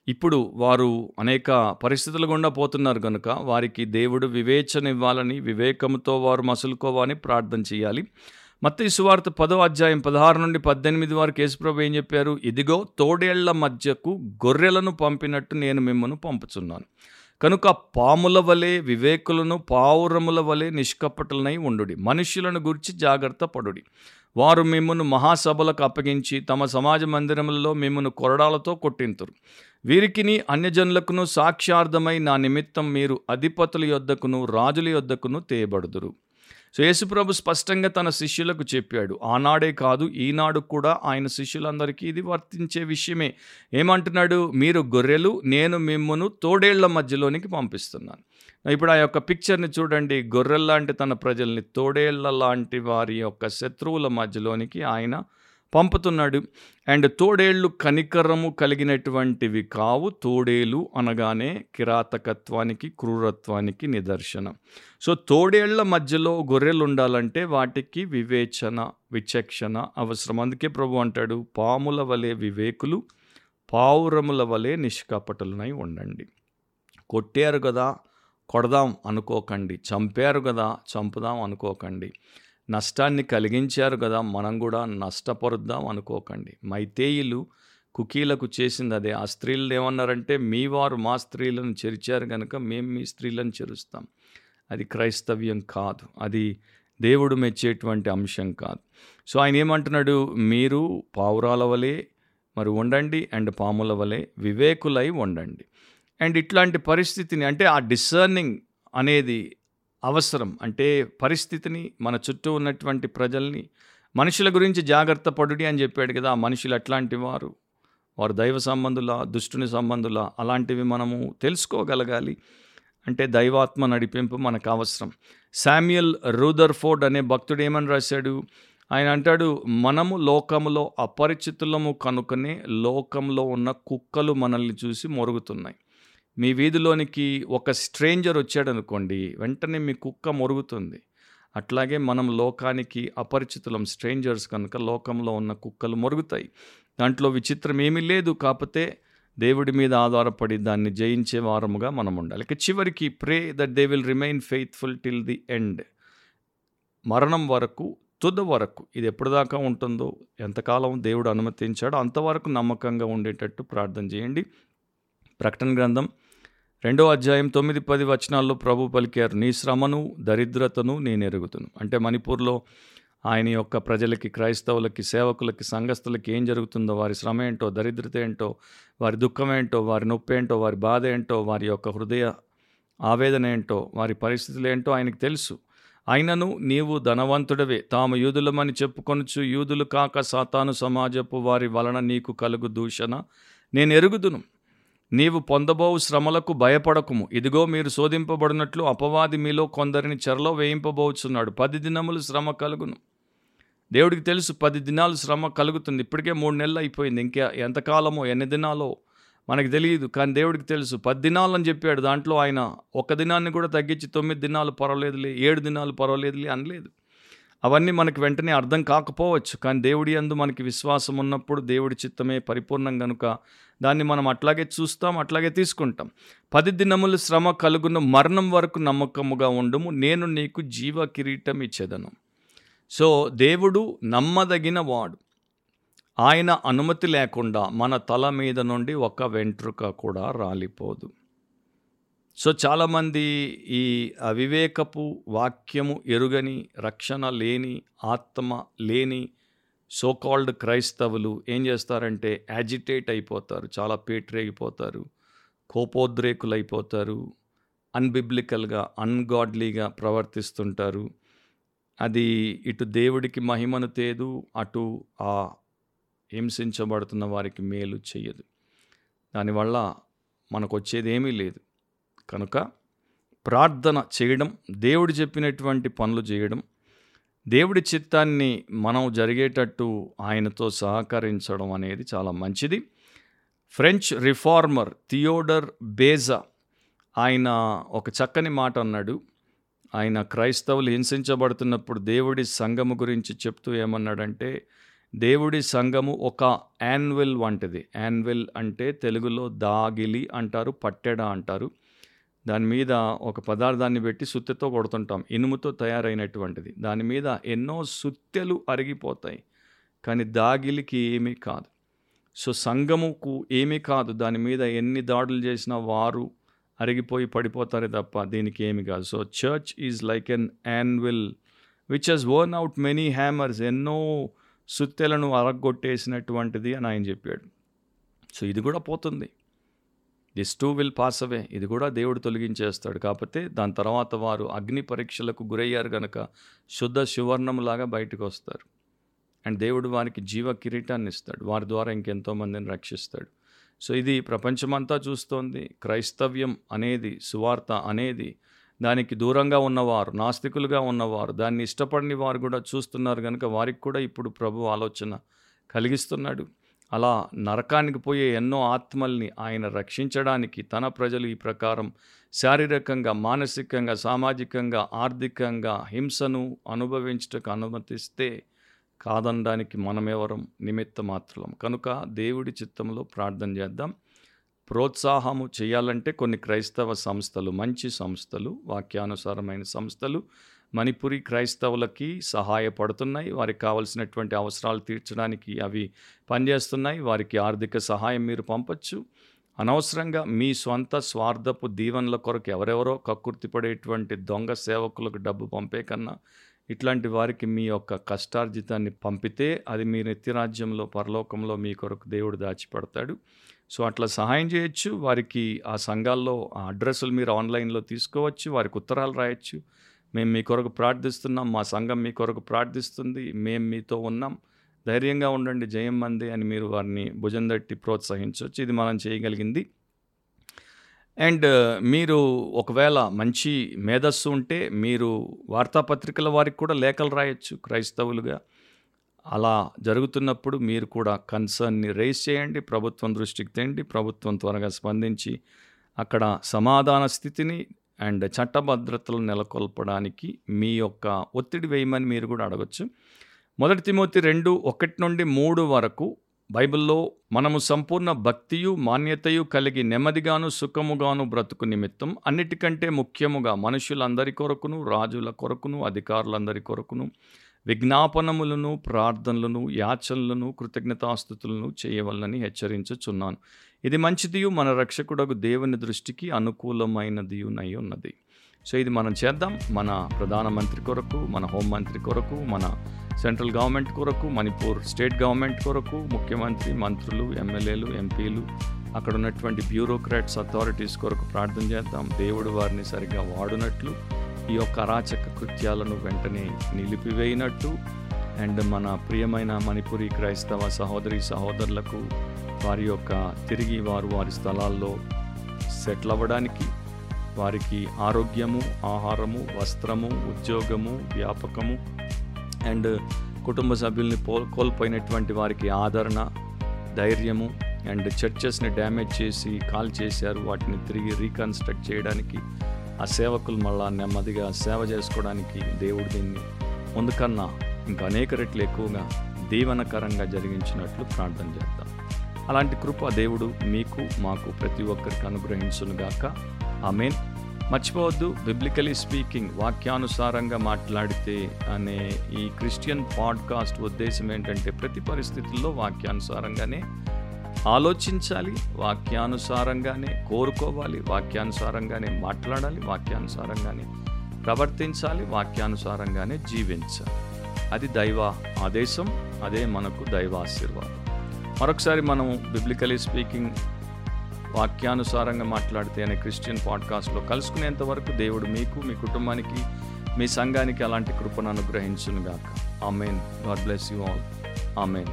ఇప్పుడు వారు అనేక పరిస్థితులు గుండా పోతున్నారు కనుక వారికి దేవుడు వివేచన ఇవ్వాలని వివేకంతో వారు మసులుకోవాలని ప్రార్థన చేయాలి. మత్తి సువార్త పదో అధ్యాయం పదహారు నుండి పద్దెనిమిది వరకు యేసుప్రభు ఏం చెప్పారు? ఇదిగో తోడేళ్ళ మధ్యకు గొర్రెలను పంపినట్టు నేను మిమ్మల్ని పంపుచున్నాను. కనుక పాముల వలె వివేకులను పావురముల వలె నిష్కపటలనై ఉండుడి. మనుష్యులను గురించి జాగ్రత్త పడుడి. వారు మిమ్మను మహాసభలకు అప్పగించి తమ సమాజ మందిరములలో మిమ్మను కొరడాలతో కొట్టింతురు. వీరికిని అన్యజనులకును సాక్ష్యార్థమై నా నిమిత్తం మీరు అధిపతుల యొద్దకును రాజుల యొద్దకును తేయబడుదురు. సో యేసుప్రభు స్పష్టంగా తన శిష్యులకు చెప్పాడు. ఆనాడే కాదు ఈనాడు కూడా ఆయన శిష్యులందరికీ ఇది వర్తించే విషయమే. ఏమంటున్నాడు? మీరు గొర్రెలు నేను మిమ్మును తోడేళ్ళ మధ్యలోనికి పంపిస్తున్నాను. ఇప్పుడు ఆ యొక్క పిక్చర్ని చూడండి. గొర్రెల్లాంటి తన ప్రజల్ని తోడేళ్ళ లాంటి వారి యొక్క శత్రువుల మధ్యలోనికి ఆయన పంపుతున్నాడు. అండ్ తోడేళ్ళు కనికరము కలిగినటువంటివి కావు తోడేలు అనగానే కిరాతకత్వానికి క్రూరత్వానికి నిదర్శనం. సో తోడేళ్ళ మధ్యలో గొర్రెలు ఉండాలంటే వాటికి వివేచన విచక్షణ అవసరం. అందుకే ప్రభు అంటాడు పాముల వలె వివేకులు పావురముల వలె నిష్కపటులనై ఉండండి. కొట్టారు కదా కొడదాం అనుకోకండి. చంపారు కదా చంపుదాం అనుకోకండి. నష్టాన్ని కలిగించారు కదా మనం కూడా నష్టపరుద్దాం అనుకోకండి. మైతేయులు కుకీలకు చేసింది అదే. ఆ స్త్రీలు ఏమన్నారంటే మీ వారు మా స్త్రీలను చెరిచారు కనుక మేము మీ స్త్రీలను చెరుస్తాం. అది క్రైస్తవ్యం కాదు. అది దేవుడు మెచ్చేటువంటి అంశం కాదు. సో ఆయన ఏమంటున్నాడు? మీరు పావురాల వలె మరి ఉండండి అండ్ పాముల వలె వివేకులై ఉండండి. అండ్ ఇట్లాంటి పరిస్థితిని అంటే ఆ డిసర్నింగ్ అనేది అవసరం. అంటే పరిస్థితిని మన చుట్టూ ఉన్నటువంటి ప్రజల్ని మనుషుల గురించి జాగ్రత్త పడుడి అని చెప్పాడు కదా ఆ మనుషులు అట్లాంటి వారు. వారు దైవ సంబంధుల దుష్టుని సంబంధుల అలాంటివి మనము తెలుసుకోగలగాలి. అంటే దైవాత్మ నడిపింపు మనకు అవసరం. శామ్యుయల్ రూదర్ ఫోర్డ్ అనే భక్తుడు ఏమని రాశాడు? ఆయన అంటాడు మనము లోకములో అపరిచితులము కనుకనే లోకంలో ఉన్న కుక్కలు మనల్ని చూసి మొరుగుతున్నాయి. మీ వీధిలోనికి ఒక స్ట్రేంజర్ వచ్చాడు అనుకోండి వెంటనే మీ కుక్క మొరుగుతుంది. అట్లాగే మనం లోకానికి అపరిచితులం స్ట్రేంజర్స్ కనుక లోకంలో ఉన్న కుక్కలు మొరుగుతాయి. దాంట్లో విచిత్రం ఏమీ లేదు కాకపోతే దేవుడి మీద ఆధారపడి దాన్ని జయించే వారముగా మనం ఉండాలి. ఇక చివరికి pray that they will remain faithful till the end మరణం వరకు తుద వరకు ఇది ఎప్పటిదాకా ఉంటుందో ఎంతకాలం దేవుడు అనుమతించాడో అంతవరకు నమ్మకంగా ఉండేటట్టు ప్రార్థన చేయండి. ప్రకటన గ్రంథం రెండో అధ్యాయం తొమ్మిది పది వచనాల్లో ప్రభు పలికారు నీ శ్రమను దరిద్రతను నేను ఎరుగుతును అంటే మణిపూర్లో ఆయన యొక్క ప్రజలకి క్రైస్తవులకి సేవకులకి సంఘస్థులకి ఏం జరుగుతుందో వారి శ్రమ ఏంటో దరిద్రత ఏంటో వారి దుఃఖం ఏంటో వారి నొప్పి ఏంటో వారి బాధ ఏంటో వారి యొక్క హృదయ ఆవేదన ఏంటో వారి పరిస్థితులు ఏంటో ఆయనకు తెలుసు. అయినను నీవు ధనవంతుడవే తాము యూదులమని చెప్పుకొనుచు యూదులు కాక సాతాను సమాజపు వారి వలన నీకు కలుగు దూషణ నేను ఎరుగుదును నీవు పొందబోవు శ్రమలకు భయపడకుము. ఇదిగో మీరు శోధింపబడినట్లు అపవాది మీలో కొందరిని చెరలో వేయింపబోచున్నాడు. పది దినములు శ్రమ కలుగును. దేవుడికి తెలుసు పది దినాలు శ్రమ కలుగుతుంది. ఇప్పటికే మూడు నెలలు అయిపోయింది. ఇంకా ఎంతకాలమో ఎన్ని దినాలో? మనకు తెలియదు కానీ దేవుడికి తెలుసు. పది దినాలు అని చెప్పాడు. దాంట్లో ఆయన ఒక దినాన్ని కూడా తగ్గించి తొమ్మిది దినాలు పర్వాలేదులే ఏడు దినాలు పర్వాలేదులే అనలేదు. అవన్నీ మనకు వెంటనే అర్థం కాకపోవచ్చు కానీ దేవుడి అందు మనకి విశ్వాసం ఉన్నప్పుడు దేవుడి చిత్తమే పరిపూర్ణం కనుక దాన్ని మనం అట్లాగే చూస్తాం అట్లాగే తీసుకుంటాం. పది దినములు శ్రమ కలుగున మరణం వరకు నమ్మకముగా ఉండము నేను నీకు జీవ కిరీటం ఇచ్చేదను. సో దేవుడు నమ్మదగిన వాడు. ఆయన అనుమతి లేకుండా మన తల మీద నుండి ఒక వెంట్రుక కూడా రాలిపోదు. సో చాలామంది ఈ అవివేకపు వాక్యము ఎరుగని రక్షణ లేని ఆత్మ లేని సోకాల్డ్ క్రైస్తవులు ఏం చేస్తారంటే యాజిటేట్ అయిపోతారు చాలా పేట్రేగిపోతారు కోపోద్రేకులైపోతారు అన్బిబ్లికల్గా అన్గాడ్లీగా ప్రవర్తిస్తుంటారు. అది ఇటు దేవుడికి మహిమను తేదు అటు ఆ హింసించబడుతున్న వారికి మేలు చేయదు దానివల్ల మనకు వచ్చేది ఏమీ లేదు. కనుక ప్రార్థన చేయడం దేవుడు చెప్పినటువంటి పనులు చేయడం దేవుడి చిత్తాన్ని మనం జరిగేటట్టు ఆయనతో సహకరించడం అనేది చాలా మంచిది. ఫ్రెంచ్ రిఫార్మర్ థియోడర్ బేజా ఆయన ఒక చక్కని మాట అన్నాడు. ఆయన క్రైస్తవులు హింసించబడుతున్నప్పుడు దేవుడి సంఘము గురించి చెప్తూ ఏమన్నాడంటే దేవుడి సంఘము ఒక యాన్విల్ వంటిది. యాన్విల్ అంటే తెలుగులో దాగిలి అంటారు పట్టెడ అంటారు. దాని మీద ఒక పదార్థాన్ని పెట్టి సుత్తెతో కొడుతుంటాం. ఇనుముతో తయారైనటువంటిది. దాని మీద ఎన్నో సుత్తెలు అరిగిపోతాయి. కానీ దాగిలికి ఏమీ కాదు. సో సంఘముకు ఏమీ కాదు. దాని మీద ఎన్ని దాడులు చేసినా వారు అరిగిపోయి పడిపోతారే తప్ప దీనికి ఏమి కాదు. So church is like an anvil which has worn out many hammers ఎన్నో సుత్తెలను అరగొట్టేసినటువంటిది అని ఆయన చెప్పాడు. సో ఇది కూడా పోతుంది. This too will pass away ఇది కూడా దేవుడు తొలగించేస్తాడు. కాకపోతే దాని తర్వాత వారు అగ్ని పరీక్షలకు గురయ్యారు కనుక శుద్ధ సువర్ణంలాగా బయటకు వస్తారు. అండ్ దేవుడు వారికి జీవ కిరీటాన్ని ఇస్తాడు. వారి ద్వారా ఇంకెంతో మందిని రక్షిస్తాడు. సో ఇది ప్రపంచమంతా చూస్తోంది. క్రైస్తవ్యం అనేది సువార్త అనేది దానికి దూరంగా ఉన్నవారు నాస్తికులుగా ఉన్నవారు దాన్ని ఇష్టపడని వారు కూడా చూస్తున్నారు కనుక వారికి కూడా ఇప్పుడు ప్రభు ఆలోచన కలిగిస్తున్నాడు. అలా నరకానికి పోయే ఎన్నో ఆత్మల్ని ఆయన రక్షించడానికి తన ప్రజలు ఈ ప్రకారం శారీరకంగా మానసికంగా సామాజికంగా ఆర్థికంగా హింసను అనుభవించటకు అనుమతిస్తే కాదనడానికి మనమెవరం నిమిత్త మాత్రం కనుక దేవుడి చిత్తంలో ప్రార్థన చేద్దాం. ప్రోత్సాహము చేయాలంటే కొన్ని క్రైస్తవ సంస్థలు మంచి సంస్థలు వాక్యానుసారమైన సంస్థలు మణిపురి క్రైస్తవులకి సహాయపడుతున్నాయి. వారికి కావలసినటువంటి అవసరాలు తీర్చడానికి అవి పనిచేస్తున్నాయి. వారికి ఆర్థిక సహాయం మీరు పంపచ్చు. అనవసరంగా మీ స్వంత స్వార్థపు దీవెనల కొరకు ఎవరెవరో కక్కుర్తిపడేటువంటి దొంగ సేవకులకు డబ్బు పంపే కన్నా ఇట్లాంటి వారికి మీ యొక్క కష్టార్జితాన్ని పంపితే అది మీ నిత్యరాజ్యంలో పరలోకంలో మీ కొరకు దేవుడు దాచిపెడతాడు. సో అట్లా సహాయం చేయొచ్చు. వారికి ఆ సంఘాల్లో ఆ అడ్రస్సులు మీరు ఆన్లైన్లో తీసుకోవచ్చు. వారికి ఉత్తరాలు రాయొచ్చు. మేము మీ కొరకు ప్రార్థిస్తున్నాం మా సంఘం మీ కొరకు ప్రార్థిస్తుంది మేము మీతో ఉన్నాం. ధైర్యంగా ఉండండి జయం మంది అని మీరు వారిని భుజం తట్టి ప్రోత్సహించవచ్చు. ఇది మనం చేయగలిగింది. అండ్ మీరు ఒకవేళ మంచి మేధస్సు ఉంటే మీరు వార్తాపత్రికల వారికి కూడా లేఖలు రాయొచ్చు క్రైస్తవులుగా. అలా జరుగుతున్నప్పుడు మీరు కూడా కన్సర్న్ని రేస్ చేయండి ప్రభుత్వం దృష్టికి తేండి ప్రభుత్వం త్వరగా స్పందించి అక్కడ సమాధాన స్థితిని అండ్ చట్టభద్రతలు నెలకొల్పడానికి మీ యొక్క ఒత్తిడి వేయమని మీరు కూడా అడగచ్చు. మొదటి తిమోతి రెండు ఒకటి నుండి మూడు వరకు బైబిల్లో మనము సంపూర్ణ భక్తియు మాన్యతయు కలిగి నెమ్మదిగాను సుఖముగాను బ్రతుకు నిమిత్తం అన్నిటికంటే ముఖ్యముగా మనుషులందరి కొరకును రాజుల కొరకును అధికారులందరి కొరకును విజ్ఞాపనములను ప్రార్థనలను యాచనలను కృతజ్ఞతాస్థుతులను చేయవలనని హెచ్చరించుచున్నాను. ఇది మంచిదియు మన రక్షకుడకు దేవుని దృష్టికి అనుకూలమైనదియునై ఉన్నది. సో ఇది మనం చేద్దాం. మన ప్రధానమంత్రి కొరకు మన హోంమంత్రి కొరకు మన సెంట్రల్ గవర్నమెంట్ కొరకు మణిపూర్ స్టేట్ గవర్నమెంట్ కొరకు ముఖ్యమంత్రి మంత్రులు ఎమ్మెల్యేలు ఎంపీలు అక్కడ ఉన్నటువంటి బ్యూరోక్రాట్స్ అథారిటీస్ కొరకు ప్రార్థన చేద్దాం. దేవుడు వారిని సరిగా వాడునట్లు ఈ యొక్క అరాచక కృత్యాలను వెంటనే నిలిపివేయినట్టు. అండ్ మన ప్రియమైన మణిపురి క్రైస్తవ సహోదరి సహోదరులకు వారి యొక్క తిరిగి వారు వారి స్థలాల్లో సెటిల్ అవ్వడానికి వారికి ఆరోగ్యము ఆహారము వస్త్రము ఉద్యోగము వ్యాపకము అండ్ కుటుంబ సభ్యుల్ని పో కోల్పోయినటువంటి వారికి ఆదరణ ధైర్యము అండ్ చర్చెస్ని డ్యామేజ్ చేసి కాల్ చేశారు. వాటిని తిరిగి రీకన్స్ట్రక్ట్ చేయడానికి ఆ సేవకులు మళ్ళా నెమ్మదిగా సేవ చేసుకోవడానికి దేవుడు దీన్ని ముందుకన్నా ఇంకా అనేక రెట్లు ఎక్కువగా దీవనకరంగా జరిగించినట్లు ప్రార్థన చేద్దాం. అలాంటి కృప దేవుడు మీకు మాకు ప్రతి ఒక్కరికి అనుగ్రహించునుగాక. ఆమెన్. మర్చిపోవద్దు బిబ్లికలీ స్పీకింగ్ వాక్యానుసారంగా మాట్లాడితే అనే ఈ క్రిస్టియన్ పాడ్కాస్ట్ ఉద్దేశం ఏంటంటే ప్రతి పరిస్థితుల్లో వాక్యానుసారంగానే ఆలోచించాలి వాక్యానుసారంగానే కోరుకోవాలి వాక్యానుసారంగానే మాట్లాడాలి వాక్యానుసారంగానే ప్రవర్తించాలి వాక్యానుసారంగానే జీవించాలి. అది దైవ ఆదేశం అదే మనకు దైవ ఆశీర్వాదం మరొకసారి మనం బిబ్లికలీ స్పీకింగ్ వాక్యానుసారంగా మాట్లాడితే అనే క్రిస్టియన్ పాడ్కాస్ట్లో కలుసుకునేంత వరకు దేవుడు మీకు మీ కుటుంబానికి మీ సంఘానికి అలాంటి కృపను అనుగ్రహించునుగాక. Amen God bless you all amen